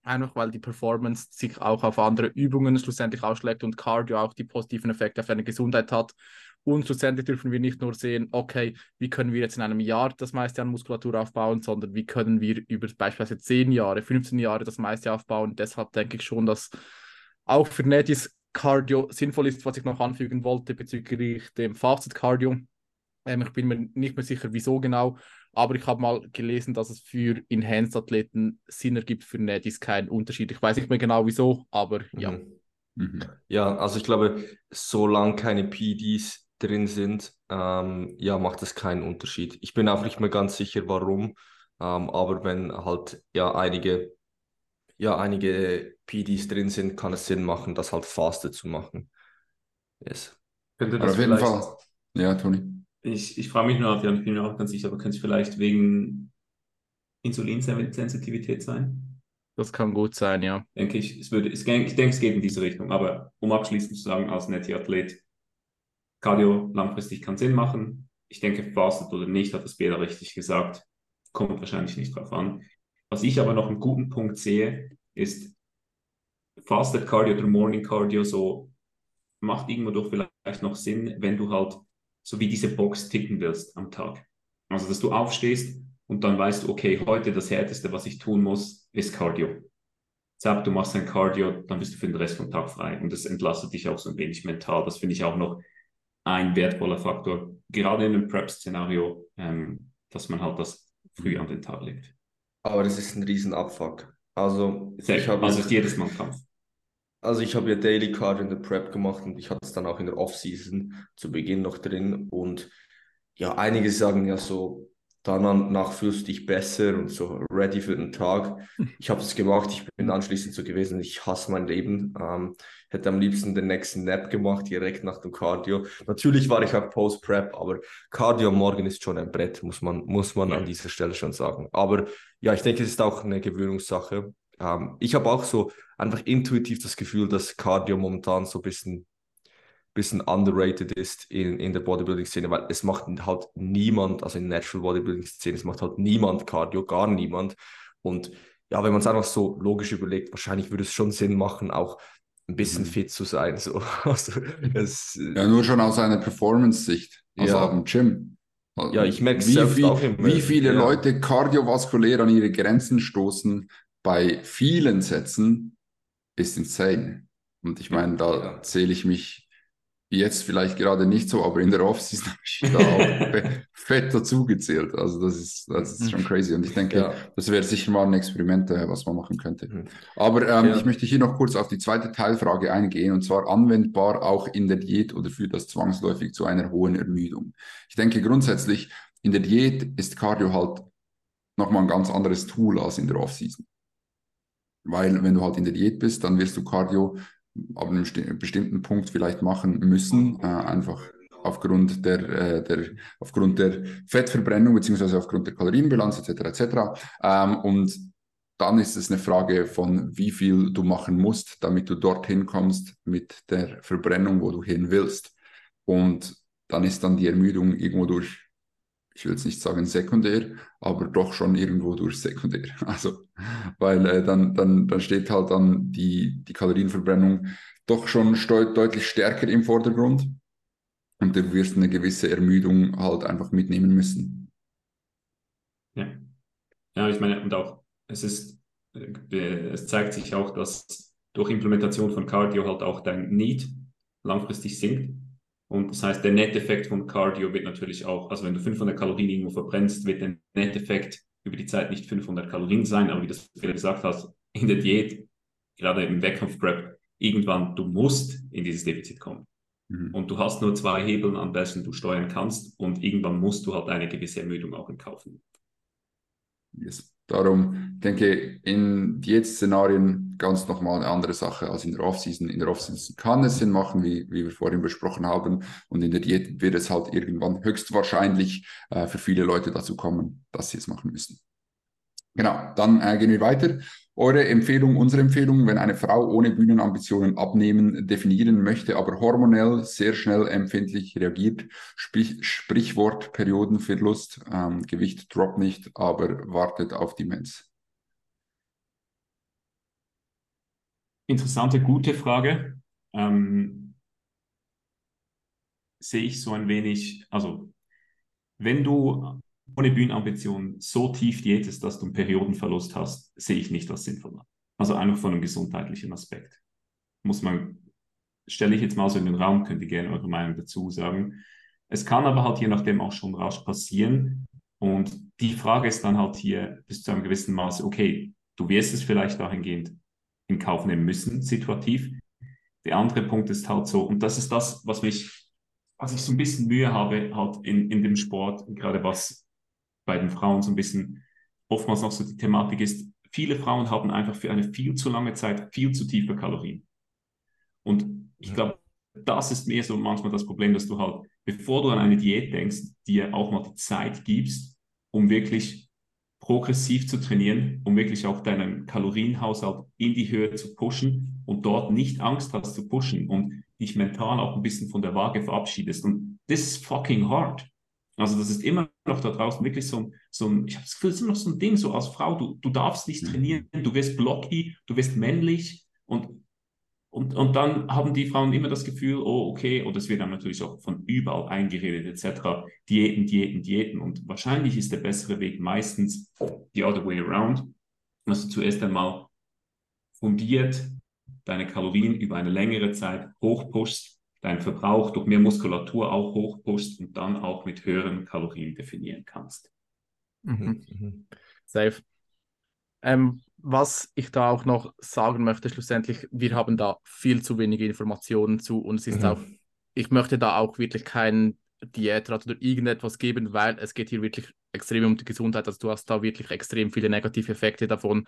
Einfach weil die Performance sich auch auf andere Übungen schlussendlich ausschlägt und Cardio auch die positiven Effekte auf deine Gesundheit hat. Und schlussendlich dürfen wir nicht nur sehen, okay, wie können wir jetzt in einem Jahr das meiste an Muskulatur aufbauen, sondern wie können wir über beispielsweise 10 Jahre, 15 Jahre das meiste aufbauen. Deshalb denke ich schon, dass auch für Netis Cardio sinnvoll ist, was ich noch anfügen wollte bezüglich dem Fasted Cardio. Ähm, ich bin mir nicht mehr sicher, wieso genau, aber ich habe mal gelesen, dass es für Enhanced-Athleten Sinn ergibt, für Netis keinen Unterschied. Ich weiß nicht mehr genau wieso, aber mhm. ja Mhm. Ja, also ich glaube, solange keine PDs drin sind, ähm, ja, macht das keinen Unterschied. Ich bin auch nicht mehr ganz sicher, warum, ähm, aber wenn halt ja einige, ja, einige PDs drin sind, kann es Sinn machen, das halt faster zu machen. Yes. Könnte das auf jeden Fall. Ja, Toni. Ich, ich frage mich nur, ich bin mir auch ganz sicher, aber könnte es vielleicht wegen Insulinsensitivität sein? Das kann gut sein, ja. Denke ich. Es würde, es, ich denke, es geht in diese Richtung. Aber um abschließend zu sagen, als Netty-Athlet, Cardio langfristig kann Sinn machen. Ich denke, fastet oder nicht, hat das Bela richtig gesagt. Kommt wahrscheinlich nicht drauf an. Was ich aber noch einen guten Punkt sehe, ist Fasted Cardio oder Morning Cardio so macht irgendwo doch vielleicht noch Sinn, wenn du halt so wie diese Box ticken willst am Tag. Also, dass du aufstehst und dann weißt du, okay, heute das Härteste, was ich tun muss, ist Cardio. Sag, du machst ein Cardio, dann bist du für den Rest vom Tag frei. Und das entlastet dich auch so ein wenig mental. Das finde ich auch noch ein wertvoller Faktor, gerade in einem Prep-Szenario, ähm, dass man halt das früh an den Tag legt. Aber das ist ein Riesenabfuck. Also, Sehr, ich habe also ist jedes Mal Kampf. Also ich habe ja Daily Card in der Prep gemacht und ich hatte es dann auch in der Off-Season zu Beginn noch drin. Und ja, einige sagen ja so, danach fühlst du dich besser und so ready für den Tag. [laughs] Ich habe es gemacht, ich bin anschließend so gewesen, ich hasse mein Leben. Ähm, hätte am liebsten den nächsten Nap gemacht, direkt nach dem Cardio. Natürlich war ich auch Post-Prep, aber Cardio am Morgen ist schon ein Brett, muss man, muss man an dieser Stelle schon sagen. Aber ja, ich denke, es ist auch eine Gewöhnungssache. Ähm, ich habe auch so einfach intuitiv das Gefühl, dass Cardio momentan so ein bisschen, bisschen underrated ist in, in der Bodybuilding-Szene, weil es macht halt niemand, also in der Natural Bodybuilding-Szene, es macht halt niemand Cardio, gar niemand. Und ja, wenn man es einfach so logisch überlegt, wahrscheinlich würde es schon Sinn machen, auch ein bisschen mhm. fit zu sein. So. [laughs] Also, es, ja, nur schon aus einer Performance-Sicht, also ja. im Gym. Ja, ich merke es wie, auch immer. Wie viele ja. Leute kardiovaskulär an ihre Grenzen stoßen, bei vielen Sätzen ist insane. Und ich meine, da ja. zähle ich mich jetzt vielleicht gerade nicht so, aber in der Offseason [laughs] habe ich da auch [laughs] fett dazugezählt. Also das ist, das ist schon crazy. Und ich denke, ja. das wäre sicher mal ein Experiment, äh, was man machen könnte. Mhm. Aber ähm, ja. ich möchte hier noch kurz auf die zweite Teilfrage eingehen, und zwar anwendbar auch in der Diät oder führt das zwangsläufig zu einer hohen Ermüdung. Ich denke grundsätzlich, in der Diät ist Cardio halt nochmal ein ganz anderes Tool als in der Offseason. Weil wenn du halt in der Diät bist, dann wirst du Cardio ab einem bestimmten Punkt vielleicht machen müssen, äh, einfach aufgrund der, äh, der, aufgrund der Fettverbrennung beziehungsweise aufgrund der Kalorienbilanz etc. etc. Ähm, und dann ist es eine Frage von, wie viel du machen musst, damit du dorthin kommst mit der Verbrennung, wo du hin willst. Und dann ist dann die Ermüdung irgendwo durch ich will jetzt nicht sagen sekundär, aber doch schon irgendwo durch sekundär. [laughs] Also, weil äh, dann, dann, dann steht halt dann die, die Kalorienverbrennung doch schon deutlich stärker im Vordergrund und du wirst eine gewisse Ermüdung halt einfach mitnehmen müssen. Ja, ja ich meine, und auch, es ist, äh, es zeigt sich auch, dass durch Implementation von Cardio halt auch dein Need langfristig sinkt. Und das heißt, der Netteffekt von Cardio wird natürlich auch, also wenn du 500 Kalorien irgendwo verbrennst, wird der Netteffekt über die Zeit nicht 500 Kalorien sein, aber wie du es gesagt hast, in der Diät, gerade im Wettkampf-Prep, irgendwann, du musst in dieses Defizit kommen. Mhm. Und du hast nur zwei Hebeln, an welchen du steuern kannst und irgendwann musst du halt eine gewisse Ermüdung auch in Kauf nehmen. Yes. Darum denke ich, in Diät-Szenarien ganz nochmal eine andere Sache als in der Offseason. In der Offseason kann es Sinn machen, wie, wie wir vorhin besprochen haben. Und in der Diät wird es halt irgendwann höchstwahrscheinlich äh, für viele Leute dazu kommen, dass sie es machen müssen. Genau, dann äh, gehen wir weiter. Eure Empfehlung, unsere Empfehlung, wenn eine Frau ohne Bühnenambitionen abnehmen definieren möchte, aber hormonell sehr schnell empfindlich reagiert, sprich, Sprichwort Periodenverlust, ähm, Gewicht droppt nicht, aber wartet auf die Mens. Interessante, gute Frage. Ähm, sehe ich so ein wenig, also wenn du ohne Bühnenambition so tief diätest, dass du einen Periodenverlust hast, sehe ich nicht als sinnvoll. Also einfach von einem gesundheitlichen Aspekt. Muss man, stelle ich jetzt mal so in den Raum, könnt ihr gerne eure Meinung dazu sagen. Es kann aber halt je nachdem auch schon rasch passieren. Und die Frage ist dann halt hier bis zu einem gewissen Maße, okay, du wirst es vielleicht dahingehend in Kauf nehmen müssen, situativ. der andere Punkt ist halt so, und das ist das, was mich, was ich so ein bisschen Mühe habe, halt in, in dem Sport, gerade was bei den Frauen so ein bisschen oftmals noch so die Thematik ist, viele Frauen haben einfach für eine viel zu lange Zeit viel zu tiefe Kalorien. Und ich glaube, das ist mehr so manchmal das Problem, dass du halt, bevor du an eine Diät denkst, dir auch mal die Zeit gibst, um wirklich progressiv zu trainieren, um wirklich auch deinen Kalorienhaushalt in die Höhe zu pushen und dort nicht Angst hast zu pushen und dich mental auch ein bisschen von der Waage verabschiedest. Und das ist fucking hard. Also das ist immer noch da draußen wirklich so ein, so ein ich habe das Gefühl, es ist immer noch so ein Ding, so als Frau, du, du darfst nicht mhm. trainieren, du wirst blocky, du wirst männlich und und, und dann haben die Frauen immer das Gefühl, oh, okay, und es wird dann natürlich auch von überall eingeredet, etc. Diäten, Diäten, Diäten. Und wahrscheinlich ist der bessere Weg meistens the other way around, dass du zuerst einmal fundiert deine Kalorien über eine längere Zeit hochpushst, deinen Verbrauch durch mehr Muskulatur auch hochpushst und dann auch mit höheren Kalorien definieren kannst. Mhm. Mhm. Safe. Ähm, was ich da auch noch sagen möchte, schlussendlich, wir haben da viel zu wenige Informationen zu und es ist mhm. auch, ich möchte da auch wirklich keinen Diätrat oder irgendetwas geben, weil es geht hier wirklich extrem um die Gesundheit. Also du hast da wirklich extrem viele negative Effekte davon.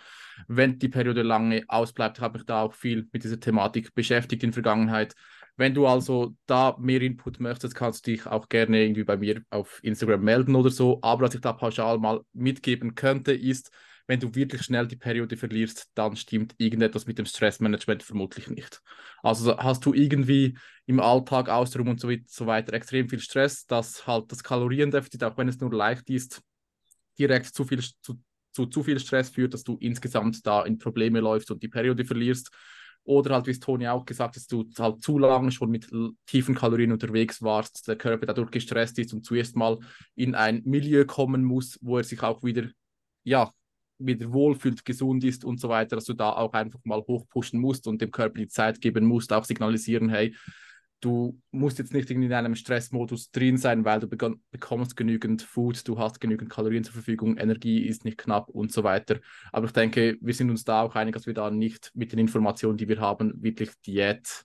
Wenn die Periode lange ausbleibt, habe ich da auch viel mit dieser Thematik beschäftigt in der Vergangenheit. Wenn du also da mehr Input möchtest, kannst du dich auch gerne irgendwie bei mir auf Instagram melden oder so. Aber was ich da pauschal mal mitgeben könnte, ist, wenn du wirklich schnell die Periode verlierst, dann stimmt irgendetwas mit dem Stressmanagement vermutlich nicht. Also hast du irgendwie im Alltag, Ausruhen und so, so weiter extrem viel Stress, dass halt das Kaloriendefizit, auch wenn es nur leicht ist, direkt zu viel, zu, zu, zu viel Stress führt, dass du insgesamt da in Probleme läufst und die Periode verlierst. Oder halt, wie es Toni auch gesagt hat, dass du halt zu lange schon mit tiefen Kalorien unterwegs warst, der Körper dadurch gestresst ist und zuerst mal in ein Milieu kommen muss, wo er sich auch wieder ja, wieder wohlfühlt, gesund ist und so weiter, dass du da auch einfach mal hochpushen musst und dem Körper die Zeit geben musst, auch signalisieren, hey, du musst jetzt nicht in einem Stressmodus drin sein, weil du bekommst genügend Food, du hast genügend Kalorien zur Verfügung, Energie ist nicht knapp und so weiter. Aber ich denke, wir sind uns da auch einig, dass wir da nicht mit den Informationen, die wir haben, wirklich Diät,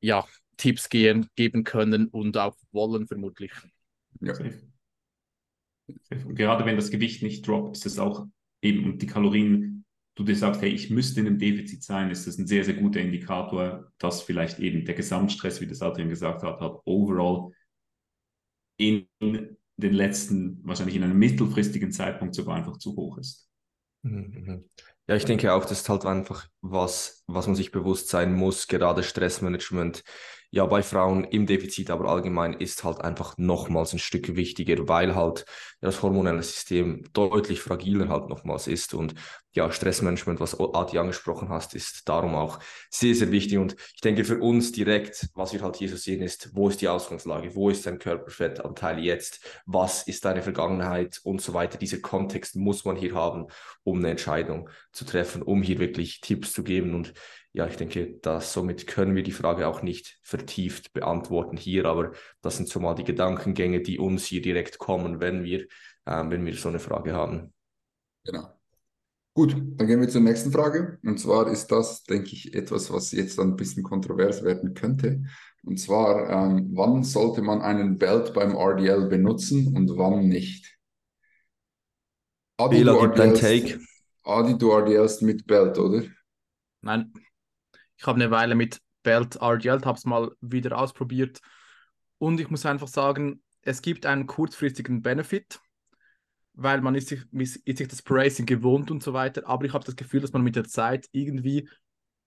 ja, Tipps gehen, geben können und auch wollen vermutlich. Ja. Gerade wenn das Gewicht nicht droppt, ist es auch eben und die Kalorien, du dir sagst, hey, ich müsste in einem Defizit sein, ist das ein sehr, sehr guter Indikator, dass vielleicht eben der Gesamtstress, wie das Adrian gesagt hat, hat overall in den letzten, wahrscheinlich in einem mittelfristigen Zeitpunkt sogar einfach zu hoch ist. Mhm, mhm. Ja, ich denke auch, das ist halt einfach was, was man sich bewusst sein muss, gerade Stressmanagement. Ja, bei Frauen im Defizit, aber allgemein ist halt einfach nochmals ein Stück wichtiger, weil halt das hormonelle System deutlich fragiler halt nochmals ist. Und ja, Stressmanagement, was Adi angesprochen hast, ist darum auch sehr, sehr wichtig. Und ich denke für uns direkt, was wir halt hier so sehen, ist, wo ist die Ausgangslage, wo ist dein Körperfettanteil jetzt, was ist deine Vergangenheit? Und so weiter. Dieser Kontext muss man hier haben, um eine Entscheidung zu treffen, um hier wirklich Tipps zu geben. Und ja, ich denke, dass somit können wir die Frage auch nicht vertieft beantworten hier, aber das sind so mal die Gedankengänge, die uns hier direkt kommen, wenn wir, äh, wenn wir so eine Frage haben. Genau. Gut, dann gehen wir zur nächsten Frage. Und zwar ist das, denke ich, etwas, was jetzt ein bisschen kontrovers werden könnte. Und zwar, ähm, wann sollte man einen Belt beim RDL benutzen und wann nicht? Adi, Bela, du RDLst, Take. Adi, du RDLst mit Belt, oder? Nein. Ich habe eine Weile mit Belt RDL, habe es mal wieder ausprobiert. Und ich muss einfach sagen, es gibt einen kurzfristigen Benefit weil man ist sich, ist sich das Bracing gewohnt und so weiter. Aber ich habe das Gefühl, dass man mit der Zeit irgendwie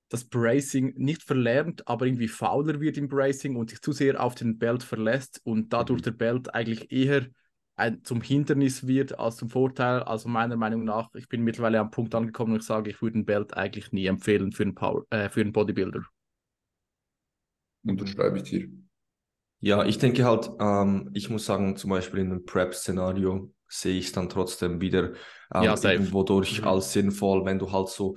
das Bracing nicht verlernt, aber irgendwie fauler wird im Bracing und sich zu sehr auf den Belt verlässt und dadurch mhm. der Belt eigentlich eher ein, zum Hindernis wird als zum Vorteil. Also meiner Meinung nach, ich bin mittlerweile am Punkt angekommen und ich sage, ich würde den Belt eigentlich nie empfehlen für einen, Power, äh, für einen Bodybuilder. Unterschreibe ich dir. Ja, ich denke halt, ähm, ich muss sagen, zum Beispiel in einem Prep-Szenario sehe ich es dann trotzdem wieder ähm, ja, irgendwo durch mhm. als sinnvoll, wenn du halt so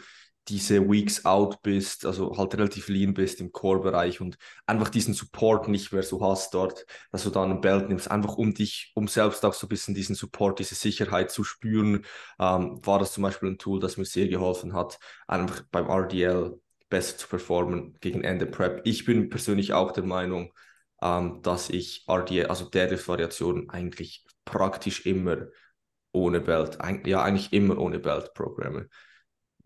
diese Weeks out bist, also halt relativ lean bist im Core-Bereich und einfach diesen Support nicht mehr so hast dort, dass du dann ein Belt nimmst, einfach um dich, um selbst auch so ein bisschen diesen Support, diese Sicherheit zu spüren, ähm, war das zum Beispiel ein Tool, das mir sehr geholfen hat, einfach beim RDL besser zu performen gegen Ende Prep. Ich bin persönlich auch der Meinung, ähm, dass ich RDA, also Deadlift-Variationen eigentlich praktisch immer ohne Belt, ein, ja eigentlich immer ohne Belt programme.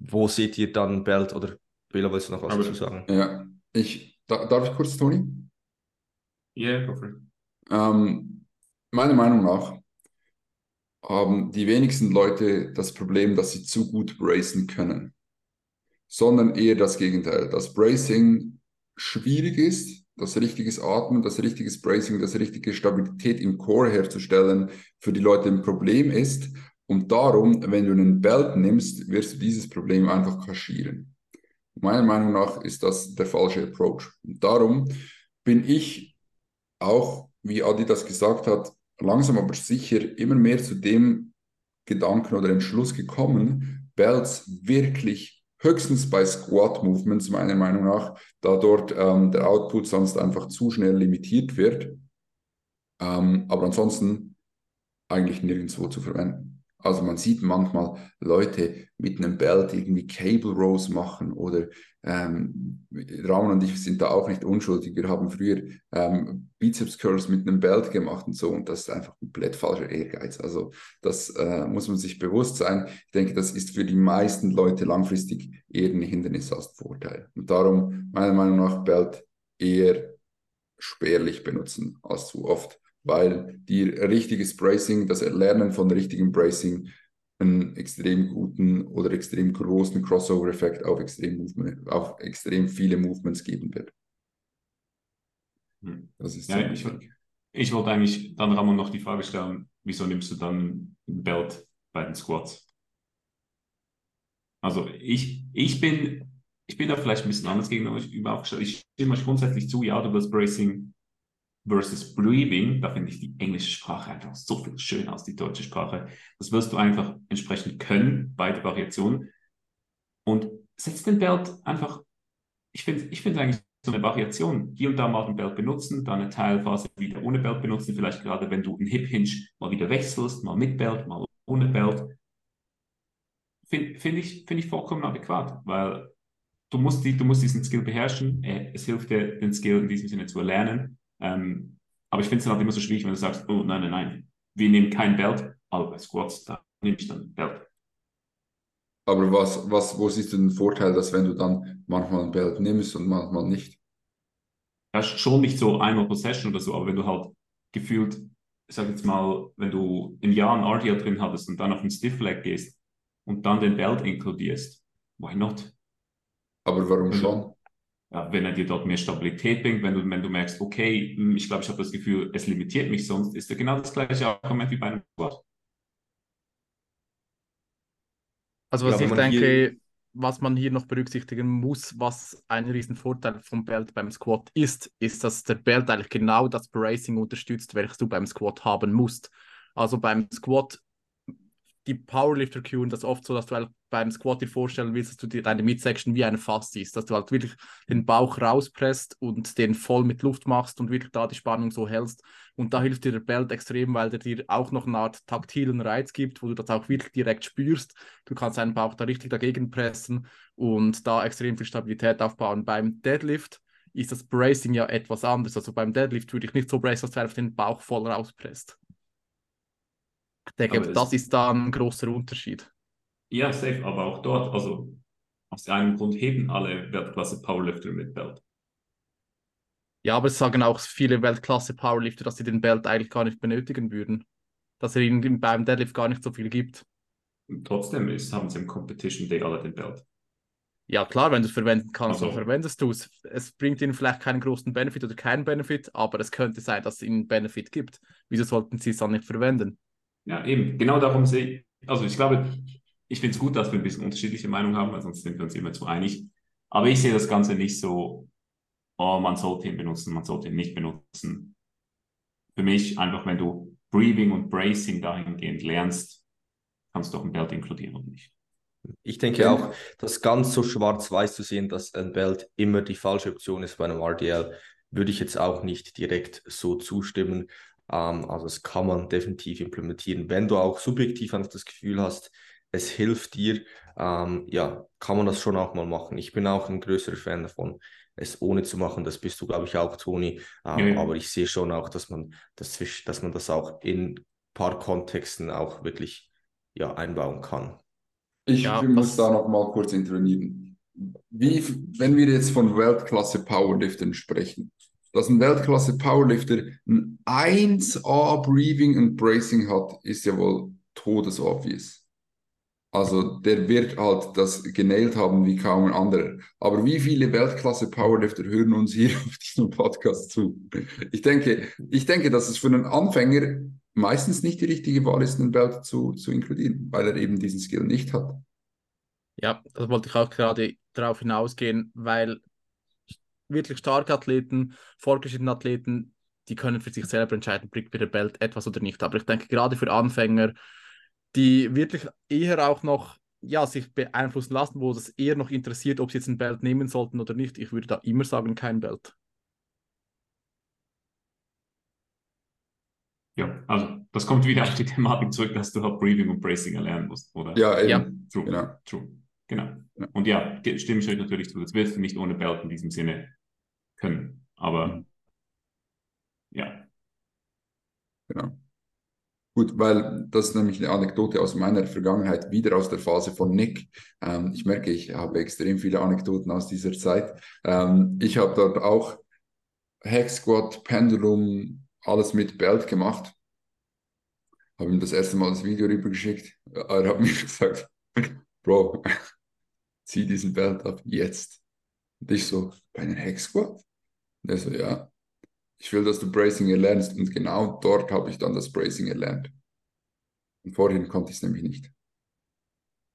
Wo seht ihr dann Belt oder Bela, willst du noch was dazu sagen? Ja, ich, da, darf ich kurz, Toni? Ja, yeah, go for it. Ähm, meiner Meinung nach haben die wenigsten Leute das Problem, dass sie zu gut bracen können, sondern eher das Gegenteil, dass Bracing schwierig ist, das richtige Atmen, das richtige Bracing, das richtige Stabilität im Core herzustellen für die Leute ein Problem ist. Und darum, wenn du einen Belt nimmst, wirst du dieses Problem einfach kaschieren. Meiner Meinung nach ist das der falsche Approach. Und darum bin ich auch, wie Adi das gesagt hat, langsam aber sicher immer mehr zu dem Gedanken oder Entschluss gekommen, Belts wirklich höchstens bei Squat Movements meiner Meinung nach, da dort ähm, der Output sonst einfach zu schnell limitiert wird, ähm, aber ansonsten eigentlich nirgendwo zu verwenden. Also man sieht manchmal Leute mit einem Belt irgendwie Cable Rows machen oder ähm, Ramon und ich sind da auch nicht unschuldig. Wir haben früher ähm, Bizeps Curls mit einem Belt gemacht und so und das ist einfach komplett falscher Ehrgeiz. Also das äh, muss man sich bewusst sein. Ich denke, das ist für die meisten Leute langfristig eher ein Hindernis als Vorteil. Und darum meiner Meinung nach Belt eher spärlich benutzen als zu oft weil die richtiges Bracing, das Erlernen von richtigem Bracing einen extrem guten oder extrem großen Crossover-Effekt auf extrem, auf extrem viele Movements geben wird. Hm. Das ist ja, ich, ich wollte eigentlich dann Ramon noch die Frage stellen, wieso nimmst du dann ein Belt bei den Squats? Also ich, ich bin ich bin da vielleicht ein bisschen anders gegenüber aufgestellt. Ich stimme euch grundsätzlich zu, ja, du willst Bracing versus breathing, da finde ich die englische Sprache einfach so viel schöner als die deutsche Sprache. Das wirst du einfach entsprechend können, beide Variationen. Und setz den Belt einfach, ich finde ich eigentlich so eine Variation. Hier und da mal den Belt benutzen, dann eine Teilphase wieder ohne Belt benutzen, vielleicht gerade wenn du einen Hip Hinge mal wieder wechselst, mal mit Belt, mal ohne Belt. Finde find ich, find ich vollkommen adäquat, weil du musst, die, du musst diesen Skill beherrschen. Äh, es hilft dir, den Skill in diesem Sinne zu erlernen. Ähm, aber ich finde es dann halt immer so schwierig, wenn du sagst, oh nein, nein, nein, wir nehmen kein Belt, aber bei Squats, da nehme ich dann ein Belt. Aber was, was, wo siehst du den Vorteil, dass wenn du dann manchmal ein Belt nimmst und manchmal nicht? Ja, schon nicht so einmal pro Session oder so, aber wenn du halt gefühlt, ich sag jetzt mal, wenn du ein Jahr ein RDL drin hattest und dann auf den Stiff Leg gehst und dann den Belt inkludierst, why not? Aber warum schon? Ja, wenn er dir dort mehr Stabilität bringt, wenn du, wenn du merkst, okay, hm, ich glaube, ich habe das Gefühl, es limitiert mich sonst, ist ja genau das gleiche Argument wie bei einem Squat. Also was ja, ich denke, hier... was man hier noch berücksichtigen muss, was ein Riesenvorteil vom Belt beim Squat ist, ist, dass der Belt eigentlich genau das Bracing unterstützt, welches du beim Squat haben musst. Also beim Squat die Powerlifter queuen das oft so, dass du halt beim Squat dir vorstellen willst, dass du dir deine Midsection wie eine Fass siehst, dass du halt wirklich den Bauch rauspresst und den voll mit Luft machst und wirklich da die Spannung so hältst. Und da hilft dir der Belt extrem, weil der dir auch noch eine Art taktilen Reiz gibt, wo du das auch wirklich direkt spürst. Du kannst deinen Bauch da richtig dagegen pressen und da extrem viel Stabilität aufbauen. Beim Deadlift ist das Bracing ja etwas anders. Also beim Deadlift würde ich nicht so bracen, dass du einfach den Bauch voll rauspresst. Ich denke, aber das ist da ein großer Unterschied. Ja, safe, aber auch dort, also aus einem Grund heben alle Weltklasse Powerlifter mit Belt. Ja, aber es sagen auch viele Weltklasse Powerlifter, dass sie den Belt eigentlich gar nicht benötigen würden. Dass er ihnen beim Deadlift gar nicht so viel gibt. Und trotzdem ist, haben sie im Competition Day alle den Belt. Ja, klar, wenn du es verwenden kannst, also, so verwendest du es. Es bringt ihnen vielleicht keinen großen Benefit oder keinen Benefit, aber es könnte sein, dass es ihnen Benefit gibt. Wieso sollten sie es dann nicht verwenden? Ja, eben. Genau darum sehe ich, also ich glaube, ich finde es gut, dass wir ein bisschen unterschiedliche Meinungen haben, weil sonst sind wir uns immer zu einig. Aber ich sehe das Ganze nicht so, oh, man sollte ihn benutzen, man sollte ihn nicht benutzen. Für mich einfach, wenn du Breathing und Bracing dahingehend lernst, kannst du auch ein Belt inkludieren und nicht. Ich denke auch, das ganz so schwarz-weiß zu sehen, dass ein Belt immer die falsche Option ist bei einem RDL, würde ich jetzt auch nicht direkt so zustimmen. Ähm, also das kann man definitiv implementieren. Wenn du auch subjektiv einfach das Gefühl hast, es hilft dir, ähm, ja, kann man das schon auch mal machen. Ich bin auch ein größerer Fan davon, es ohne zu machen. Das bist du, glaube ich, auch, Toni. Ähm, ja. Aber ich sehe schon auch, dass man das, dass man das auch in ein paar Kontexten auch wirklich ja, einbauen kann. Ich ja, muss da noch mal kurz intervenieren. Wie, wenn wir jetzt von Weltklasse Powerliftern sprechen, dass ein Weltklasse Powerlifter ein 1A Breathing und Bracing hat, ist ja wohl todesobvious. Also der wird halt das genäht haben wie kaum ein anderer. Aber wie viele Weltklasse Powerlifter hören uns hier [laughs] auf diesem Podcast zu? Ich denke, ich denke, dass es für einen Anfänger meistens nicht die richtige Wahl ist, einen Belt zu, zu inkludieren, weil er eben diesen Skill nicht hat. Ja, das wollte ich auch gerade darauf hinausgehen, weil wirklich starke Athleten, fortgeschrittene Athleten, die können für sich selber entscheiden, bringt mir der Belt etwas oder nicht. Aber ich denke, gerade für Anfänger, die wirklich eher auch noch ja, sich beeinflussen lassen, wo es eher noch interessiert, ob sie jetzt ein Belt nehmen sollten oder nicht. Ich würde da immer sagen, kein Belt. Ja, also das kommt wieder auf die Thematik zurück, dass du halt Breathing und Bracing erlernen musst, oder? Ja, eben. ja. True. Genau. True. Genau. Ja. Und ja, stimme ich euch natürlich zu. Das wirst du nicht ohne Belt in diesem Sinne können. Aber mhm. ja. Genau. Gut, weil das ist nämlich eine Anekdote aus meiner Vergangenheit, wieder aus der Phase von Nick. Ähm, ich merke, ich habe extrem viele Anekdoten aus dieser Zeit. Ähm, ich habe dort auch Hack Squat, Pendulum, alles mit Belt gemacht. Habe ihm das erste Mal das Video rübergeschickt. Er hat [laughs] mir gesagt, Bro, [laughs] zieh diesen Belt ab, jetzt. Und ich so, bei einem Hack Squat? Und er so, ja ich will, dass du Bracing erlernst. Und genau dort habe ich dann das Bracing erlernt. Und vorhin konnte ich es nämlich nicht.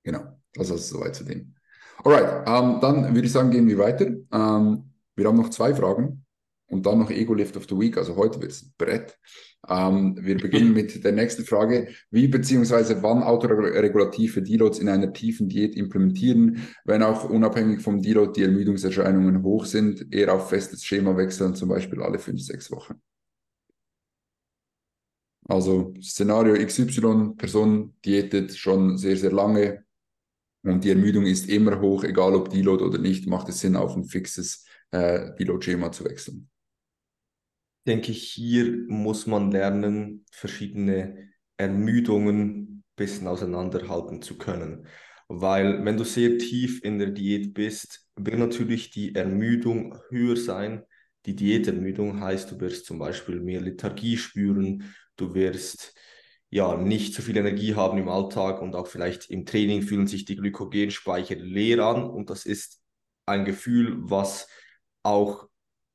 Genau, das ist soweit zu dem. Alright, ähm, dann würde ich sagen, gehen wir weiter. Ähm, wir haben noch zwei Fragen und dann noch Ego Lift of the Week. Also heute wird es ein Brett. Ähm, wir beginnen mit der nächsten Frage. Wie bzw. wann autoregulative Deloads in einer tiefen Diät implementieren, wenn auch unabhängig vom Deload die Ermüdungserscheinungen hoch sind, eher auf festes Schema wechseln, zum Beispiel alle fünf, sechs Wochen. Also Szenario XY, Person diätet schon sehr, sehr lange und die Ermüdung ist immer hoch, egal ob Deload oder nicht, macht es Sinn, auf ein fixes äh, Deload-Schema zu wechseln denke ich, hier muss man lernen, verschiedene Ermüdungen ein bisschen auseinanderhalten zu können. Weil wenn du sehr tief in der Diät bist, wird natürlich die Ermüdung höher sein. Die Diätermüdung heißt, du wirst zum Beispiel mehr Lethargie spüren, du wirst ja nicht so viel Energie haben im Alltag und auch vielleicht im Training fühlen sich die Glykogenspeicher leer an und das ist ein Gefühl, was auch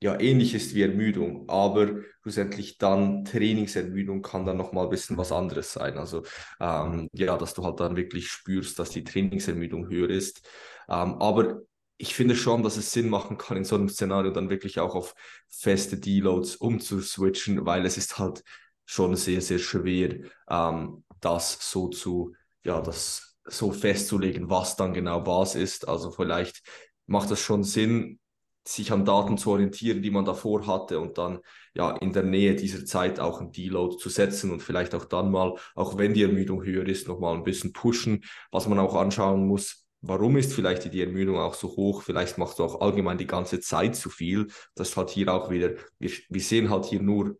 ja ähnlich ist wie Ermüdung, aber schlussendlich dann Trainingsermüdung kann dann nochmal ein bisschen was anderes sein. Also ähm, ja, dass du halt dann wirklich spürst, dass die Trainingsermüdung höher ist. Ähm, aber ich finde schon, dass es Sinn machen kann, in so einem Szenario dann wirklich auch auf feste Deloads umzuswitchen, weil es ist halt schon sehr, sehr schwer, ähm, das so zu, ja, das so festzulegen, was dann genau was ist. Also vielleicht macht das schon Sinn, sich an Daten zu orientieren, die man davor hatte und dann ja in der Nähe dieser Zeit auch ein Deload zu setzen und vielleicht auch dann mal, auch wenn die Ermüdung höher ist, nochmal ein bisschen pushen, was man auch anschauen muss. Warum ist vielleicht die Ermüdung auch so hoch? Vielleicht macht auch allgemein die ganze Zeit zu viel. Das ist halt hier auch wieder, wir, wir sehen halt hier nur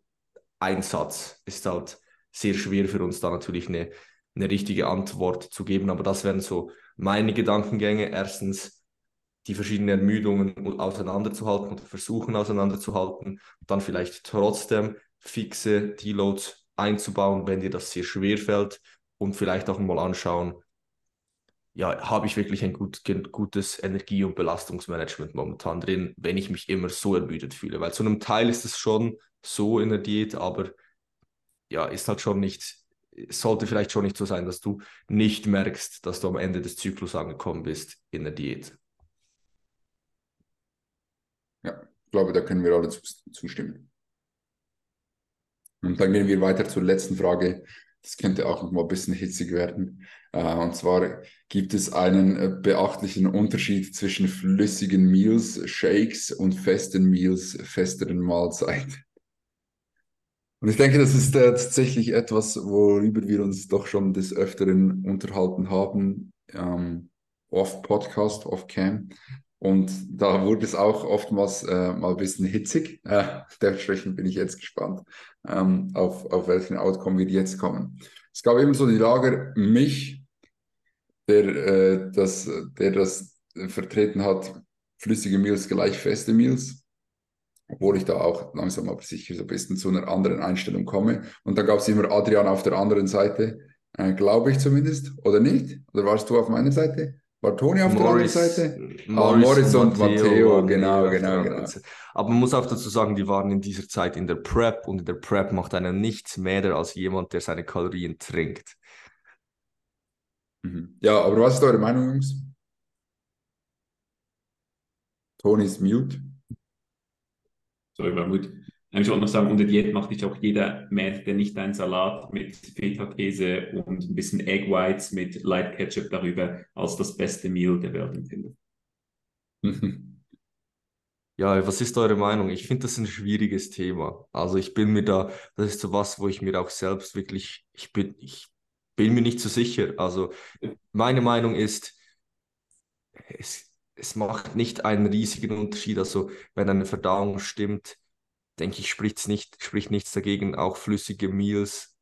ein Satz. Ist halt sehr schwer für uns da natürlich eine, eine richtige Antwort zu geben. Aber das wären so meine Gedankengänge. Erstens, die verschiedenen Ermüdungen auseinanderzuhalten oder versuchen auseinanderzuhalten, dann vielleicht trotzdem fixe Deloads einzubauen, wenn dir das sehr schwer fällt und vielleicht auch mal anschauen, ja, habe ich wirklich ein gut, gutes Energie- und Belastungsmanagement momentan drin, wenn ich mich immer so ermüdet fühle. Weil zu einem Teil ist es schon so in der Diät, aber ja, ist halt schon nicht, sollte vielleicht schon nicht so sein, dass du nicht merkst, dass du am Ende des Zyklus angekommen bist in der Diät. Ja, ich glaube, da können wir alle zustimmen. Und dann gehen wir weiter zur letzten Frage. Das könnte auch noch mal ein bisschen hitzig werden. Äh, und zwar gibt es einen äh, beachtlichen Unterschied zwischen flüssigen Meals, Shakes und festen Meals, festeren Mahlzeiten. Und ich denke, das ist äh, tatsächlich etwas, worüber wir uns doch schon des Öfteren unterhalten haben, ähm, off-Podcast, off-Cam. Und da wurde es auch oftmals äh, mal ein bisschen hitzig. [laughs] Äh, dementsprechend bin ich jetzt gespannt, ähm, auf, auf welchen Outcome wir jetzt kommen. Es gab eben so die Lager, mich, der, äh, das, der das vertreten hat, flüssige Meals gleich feste Meals obwohl ich da auch langsam aber sicher so ein bisschen zu einer anderen Einstellung komme. Und dann gab es immer Adrian auf der anderen Seite, äh, glaube ich zumindest, oder nicht? Oder warst du auf meiner Seite? War Toni auf Morris, der anderen Seite? Morris, ah, Morris und, und Matteo, genau, genau, genau. Aber man muss auch dazu sagen, die waren in dieser Zeit in der Prep und in der Prep macht einer nichts mehr als jemand, der seine Kalorien trinkt. Mhm. Ja, aber was ist eure Meinung, Jungs? Toni ist mute sorry, war gut. Ich wollte noch sagen, unter Diät macht dich auch jeder mad, der nicht einen Salat mit Feta-Käse und ein bisschen Egg Whites mit Light Ketchup darüber als das beste Meal der Welt empfindet. [laughs] Ja, was ist eure Meinung? Ich finde das ein schwieriges Thema. Also ich bin mir da, das ist so was, wo ich mir auch selbst wirklich, ich bin, ich bin mir nicht so sicher. Also meine Meinung ist, es, es macht nicht einen riesigen Unterschied. Also wenn eine Verdauung stimmt, denke ich, spricht, nicht, spricht nichts dagegen, auch flüssige Meals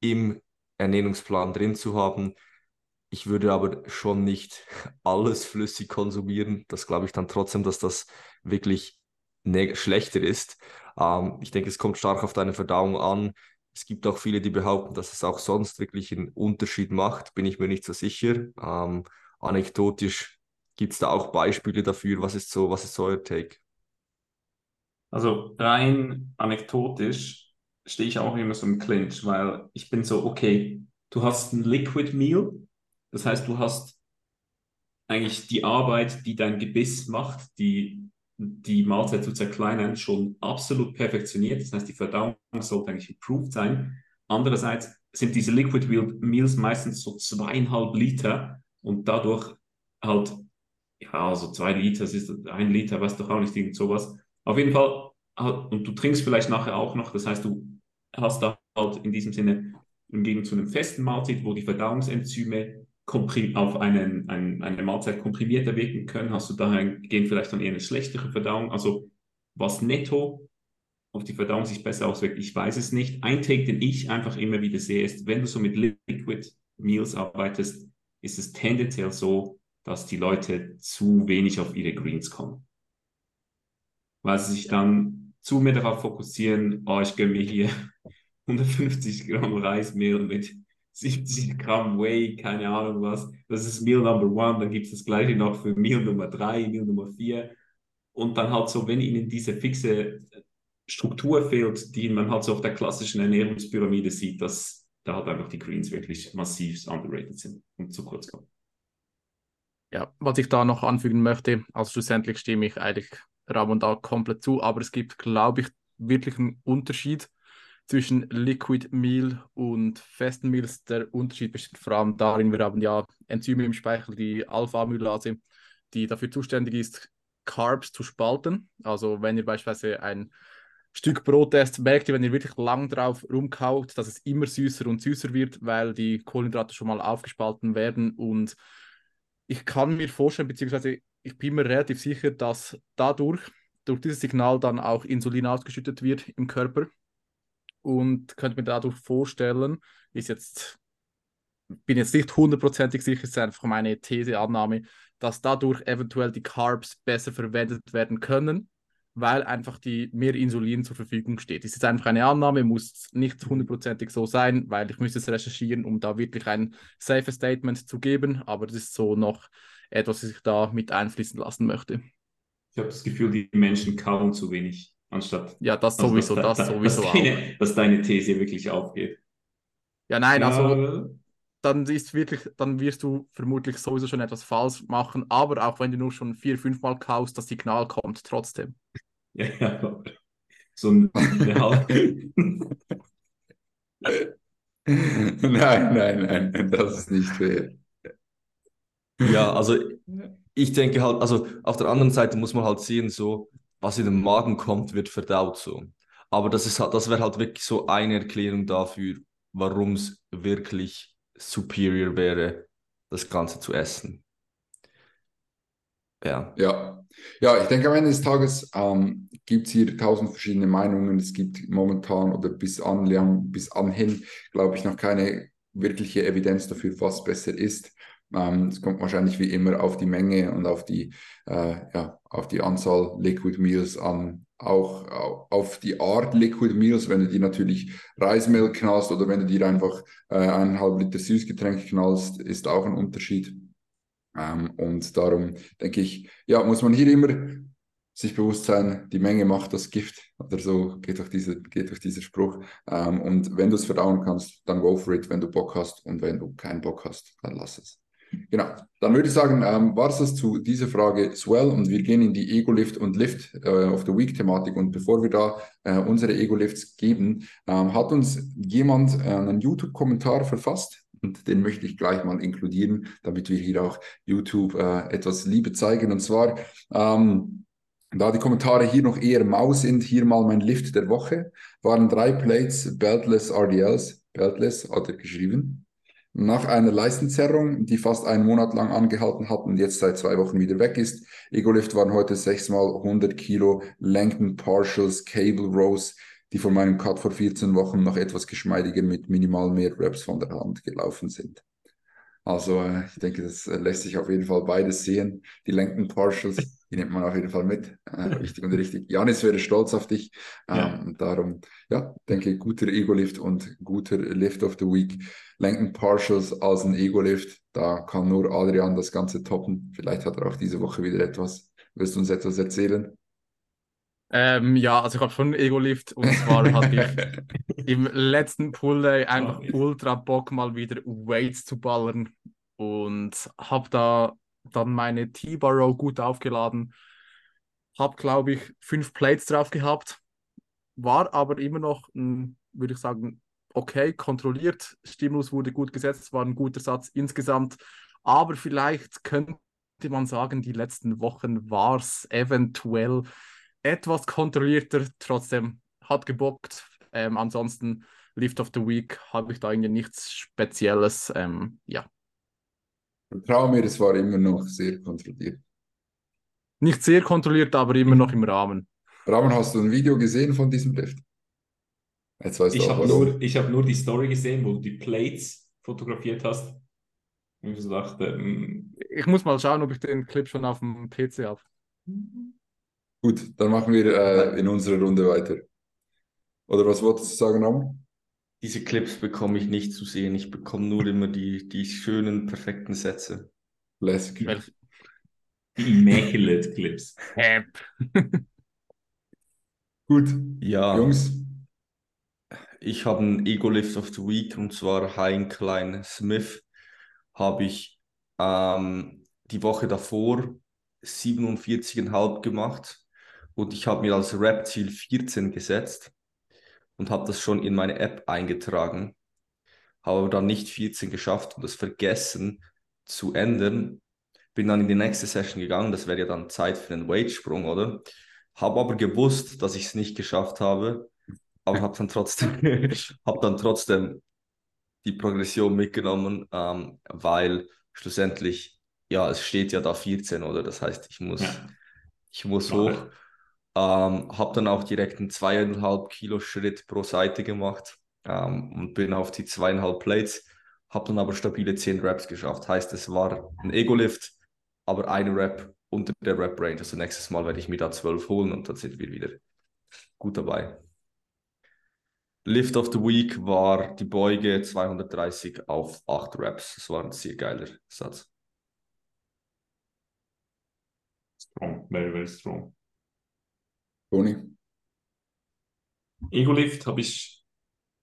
im Ernährungsplan drin zu haben. Ich würde aber schon nicht [laughs] alles flüssig konsumieren. Das glaube ich dann trotzdem, dass das wirklich schlechter ist. Ähm, ich denke, es kommt stark auf deine Verdauung an. Es gibt auch viele, die behaupten, dass es auch sonst wirklich einen Unterschied macht. Bin ich mir nicht so sicher. Ähm, anekdotisch Gibt es da auch Beispiele dafür? Was ist so, was ist so euer Take? Also rein anekdotisch stehe ich auch immer so im Clinch, weil ich bin so, okay, du hast ein Liquid Meal, das heißt, du hast eigentlich die Arbeit, die dein Gebiss macht, die die Mahlzeit zu zerkleinern, schon absolut perfektioniert. Das heißt, die Verdauung sollte eigentlich improved sein. Andererseits sind diese Liquid Meals meistens so zweieinhalb Liter und dadurch halt ja, also zwei Liter, ist ein Liter, weißt doch auch nicht, irgend sowas. Auf jeden Fall, und du trinkst vielleicht nachher auch noch, das heißt, du hast da halt in diesem Sinne im Gegensatz zu einem festen Mahlzeit, wo die Verdauungsenzyme auf einen, einen, eine Mahlzeit komprimierter wirken können, hast du dahingehend vielleicht dann eher eine schlechtere Verdauung. Also was netto auf die Verdauung sich besser auswirkt, ich weiß es nicht. Ein Take, den ich einfach immer wieder sehe, ist, wenn du so mit Liquid Meals arbeitest, ist es tendenziell so, dass die Leute zu wenig auf ihre Greens kommen. Weil sie sich dann zu mehr darauf fokussieren, oh, ich gönne mir hier [laughs] 150 Gramm Reismehl mit 70 Gramm Whey, keine Ahnung was. Das ist Meal Number One. Dann gibt es das gleiche noch für Meal Nummer drei, Meal Nummer vier. Und dann halt so, wenn ihnen diese fixe Struktur fehlt, die man halt so auf der klassischen Ernährungspyramide sieht, dass da halt einfach die Greens wirklich massiv underrated sind und zu kurz kommen. Ja, was ich da noch anfügen möchte, also schlussendlich stimme ich eigentlich Ram und da komplett zu, aber es gibt, glaube ich, wirklich einen Unterschied zwischen Liquid Meal und festen Meals. Der Unterschied besteht vor allem darin, wir haben ja Enzyme im Speichel, die Alpha-Amylase, die dafür zuständig ist, Carbs zu spalten. Also wenn ihr beispielsweise ein Stück Brot esst, merkt ihr, wenn ihr wirklich lang drauf rumkaut, dass es immer süßer und süßer wird, weil die Kohlenhydrate schon mal aufgespalten werden und ich kann mir vorstellen, beziehungsweise ich bin mir relativ sicher, dass dadurch, durch dieses Signal dann auch Insulin ausgeschüttet wird im Körper. Und könnte mir dadurch vorstellen, ist jetzt, bin jetzt nicht hundertprozentig sicher, ist einfach meine These, Annahme, dass dadurch eventuell die Carbs besser verwendet werden können weil einfach die mehr Insulin zur Verfügung steht. Ist einfach eine Annahme, muss nicht hundertprozentig so sein, weil ich müsste es recherchieren, um da wirklich ein safe Statement zu geben, aber das ist so noch etwas, was ich da mit einfließen lassen möchte. Ich habe das Gefühl, die Menschen kauen zu wenig, anstatt. Ja, das also, sowieso, das, [laughs] das, sowieso. Dass deine, dass deine These wirklich aufgeht. Ja, nein, ja. also dann ist wirklich, dann wirst du vermutlich sowieso schon etwas falsch machen, aber auch wenn du nur schon vier, fünf Mal kaust, das Signal kommt trotzdem. [laughs] Ja, ja. So ein [laughs] nein, nein, nein, das ist nicht fair. Ja, also ich denke halt, also auf der anderen Seite muss man halt sehen, so was in den Magen kommt, wird verdaut so. Aber das, ist, das wäre halt wirklich so eine Erklärung dafür, warum es wirklich superior wäre, das Ganze zu essen. Ja. Ja, ja ich denke, am Ende des Tages ähm, gibt es hier tausend verschiedene Meinungen. Es gibt momentan oder bis an, bis anhin, glaube ich, noch keine wirkliche Evidenz dafür, was besser ist. Ähm, es kommt wahrscheinlich wie immer auf die Menge und auf die, äh, ja, auf die Anzahl Liquid Meals an. Auch, auf die Art Liquid Meals, wenn du dir natürlich Reismehl knallst oder wenn du dir einfach äh, eineinhalb Liter Süßgetränk knallst, ist auch ein Unterschied. Ähm, und darum denke ich, ja, muss man hier immer sich bewusst sein, die Menge macht das Gift oder so geht durch, diese, geht durch dieser Spruch. Ähm, und wenn du es verdauen kannst, dann go for it, wenn du Bock hast. Und wenn du keinen Bock hast, dann lass es. Genau, dann würde ich sagen, ähm, war es das zu dieser Frage Swell und wir gehen in die Ego-Lift und Lift äh, of the Week-Thematik. Und bevor wir da äh, unsere Ego-Lifts geben, ähm, hat uns jemand äh, einen YouTube-Kommentar verfasst? Und den möchte ich gleich mal inkludieren, damit wir hier auch YouTube äh, etwas Liebe zeigen. Und zwar, ähm, da die Kommentare hier noch eher mau sind, hier mal mein Lift der Woche, waren drei Plates Beltless RDLs, Beltless hat er geschrieben, nach einer Leistenzerrung, die fast einen Monat lang angehalten hat und jetzt seit zwei Wochen wieder weg ist. Ego-Lift waren heute sechsmal 100 Kilo Langton Partials Cable Rows, die von meinem Cut vor 14 Wochen noch etwas geschmeidiger mit minimal mehr Reps von der Hand gelaufen sind. Also äh, ich denke, das äh, lässt sich auf jeden Fall beides sehen. Die Langton Partials, die nimmt man auf jeden Fall mit. Äh, richtig und richtig. Janis wäre stolz auf dich. Ähm, ja. Darum, ja, denke guter Ego-Lift und guter Lift of the Week. Langton Partials als ein Ego-Lift, da kann nur Adrian das Ganze toppen. Vielleicht hat er auch diese Woche wieder etwas. Willst du uns etwas erzählen? Ähm, ja, also ich habe schon Ego-Lift und zwar hatte ich [laughs] im letzten Pull Day einfach oh, ultra Bock, mal wieder Weights zu ballern und habe da dann meine T-Bar Row gut aufgeladen. Habe, glaube ich, fünf Plates drauf gehabt, war aber immer noch, würde ich sagen, okay, kontrolliert. Stimulus wurde gut gesetzt, war ein guter Satz insgesamt. Aber vielleicht könnte man sagen, die letzten Wochen war es eventuell etwas kontrollierter, trotzdem hat gebockt. Ähm, ansonsten Lift of the Week habe ich da irgendwie nichts Spezielles. Ähm, ja. Trau mir, es war immer noch sehr kontrolliert. Nicht sehr kontrolliert, aber immer noch im Rahmen. Rahmen, hast du ein Video gesehen von diesem Lift? Jetzt weißt ich habe nur, hab nur die Story gesehen, wo du die Plates fotografiert hast. Ich dachte, ähm, ich muss mal schauen, ob ich den Clip schon auf dem PC habe. Gut, dann machen wir äh, in unserer Runde weiter. Oder was wolltest du sagen, Ram? Diese Clips bekomme ich nicht zu sehen. Ich bekomme nur immer die, die schönen, perfekten Sätze. Classic. Die Immaculate Clips. [laughs] Gut. Ja. Jungs, ich habe einen Ego-Lift of the Week und zwar Hein Klein Smith. Habe ich ähm, die Woche davor 47,5 gemacht und ich habe mir als Rap-Ziel 14 gesetzt und habe das schon in meine App eingetragen. Habe aber dann nicht 14 geschafft und das vergessen zu ändern. Bin dann in die nächste Session gegangen, das wäre ja dann Zeit für einen Weight-Sprung, oder? Habe aber gewusst, dass ich es nicht geschafft habe aber habe dann trotzdem, [laughs] habe dann trotzdem die Progression mitgenommen, ähm, weil schlussendlich, ja, es steht ja da 14, oder? Das heißt, ich muss, ja. ich muss hoch. Ähm, habe dann auch direkt einen zweieinhalb Kilo Schritt pro Seite gemacht ähm, und bin auf die zweieinhalb Plates, habe dann aber stabile 10 Reps geschafft. Heißt, es war ein Ego-Lift, aber eine Rep unter der Rep-Range. Also nächstes Mal werde ich mir da 12 holen und dann sind wir wieder gut dabei. Lift of the Week war die Beuge 230 auf 8 Reps. Das war ein sehr geiler Satz. Strong, very, very strong. Toni? Ego-Lift habe ich,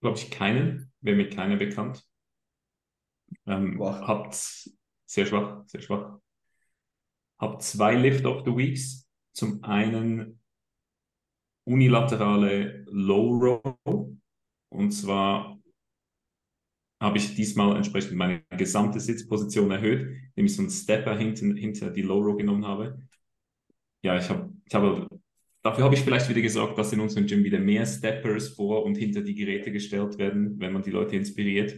glaube ich, keinen. Wäre mir keiner bekannt. Ähm, habt sehr schwach, sehr schwach. Habt zwei Lift of the Weeks. Zum einen unilaterale Low Row und zwar habe ich diesmal entsprechend meine gesamte Sitzposition erhöht, indem ich so einen Stepper hinten, hinter die Low Row genommen habe. Ja, ich habe ich hab dafür habe ich vielleicht wieder gesagt, dass in unserem Gym wieder mehr Steppers vor und hinter die Geräte gestellt werden, wenn man die Leute inspiriert.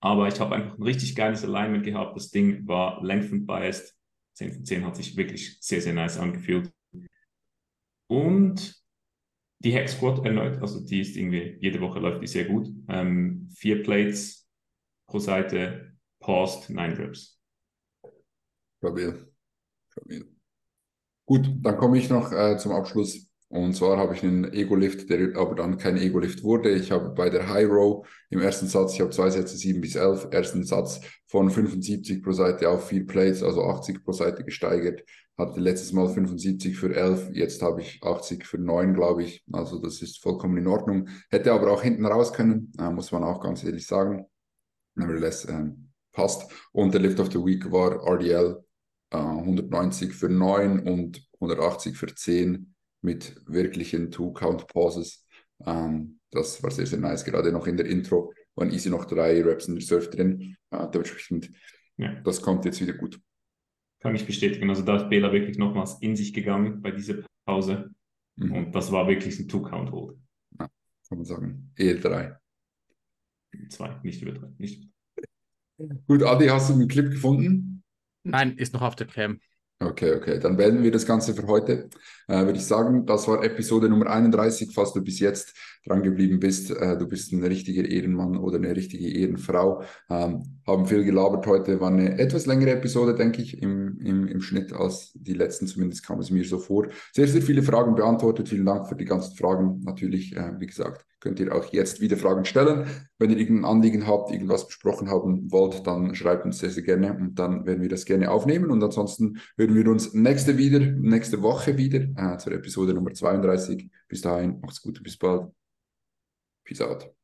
Aber ich habe einfach ein richtig geiles Alignment gehabt. Das Ding war lengthened biased. 10 von 10 hat sich wirklich sehr, sehr nice angefühlt. Und die Hack Squad erneut, also die ist irgendwie, jede Woche läuft die sehr gut. Ähm, vier Plates pro Seite, paused, nine Reps. Stabil. Stabil. Gut, dann komme ich noch äh, zum Abschluss und zwar habe ich einen Ego-Lift, der aber dann kein Ego-Lift wurde. Ich habe bei der High Row im ersten Satz, ich habe zwei Sätze 7 bis 11, ersten Satz von 75 pro Seite auf vier Plates, also 80 pro Seite gesteigert. Hatte letztes Mal 75 für 11, jetzt habe ich 80 für 9, glaube ich. Also das ist vollkommen in Ordnung. Hätte aber auch hinten raus können, äh, muss man auch ganz ehrlich sagen. Nevertheless, äh, passt. Und der Lift of the Week war RDL äh, 190 für 9 und 180 für 10 mit wirklichen Two-Count-Pauses. Ähm, das war sehr, sehr nice. Gerade noch in der Intro waren easy noch drei Raps in der Surf drin. Äh, dementsprechend, ja. das kommt jetzt wieder gut. Kann ich bestätigen. Also da ist Bela wirklich nochmals in sich gegangen bei dieser Pause. Mhm. Und das war wirklich ein Two-Count-Hold. Ja, kann man sagen. Eher drei. Zwei, nicht über drei. Nicht Gut, Adi, hast du einen Clip gefunden? Nein, ist noch auf der Cam. Okay, okay. Dann beenden wir das Ganze für heute. Äh, würde ich sagen, das war Episode Nummer 31. Falls du bis jetzt dran geblieben bist, äh, du bist ein richtiger Ehrenmann oder eine richtige Ehrenfrau. Ähm, haben viel gelabert heute. War eine etwas längere Episode, denke ich, im, im, im Schnitt als die letzten. Zumindest kam es mir so vor. Sehr, sehr viele Fragen beantwortet. Vielen Dank für die ganzen Fragen. Natürlich, äh, wie gesagt, könnt ihr auch jetzt wieder Fragen stellen. Wenn ihr irgendein Anliegen habt, irgendwas besprochen haben wollt, dann schreibt uns sehr, sehr gerne und dann werden wir das gerne aufnehmen. Und ansonsten hören wir uns nächste wieder, nächste Woche wieder äh, zur Episode Nummer 32. Bis dahin, macht's gut bis bald. Peace out.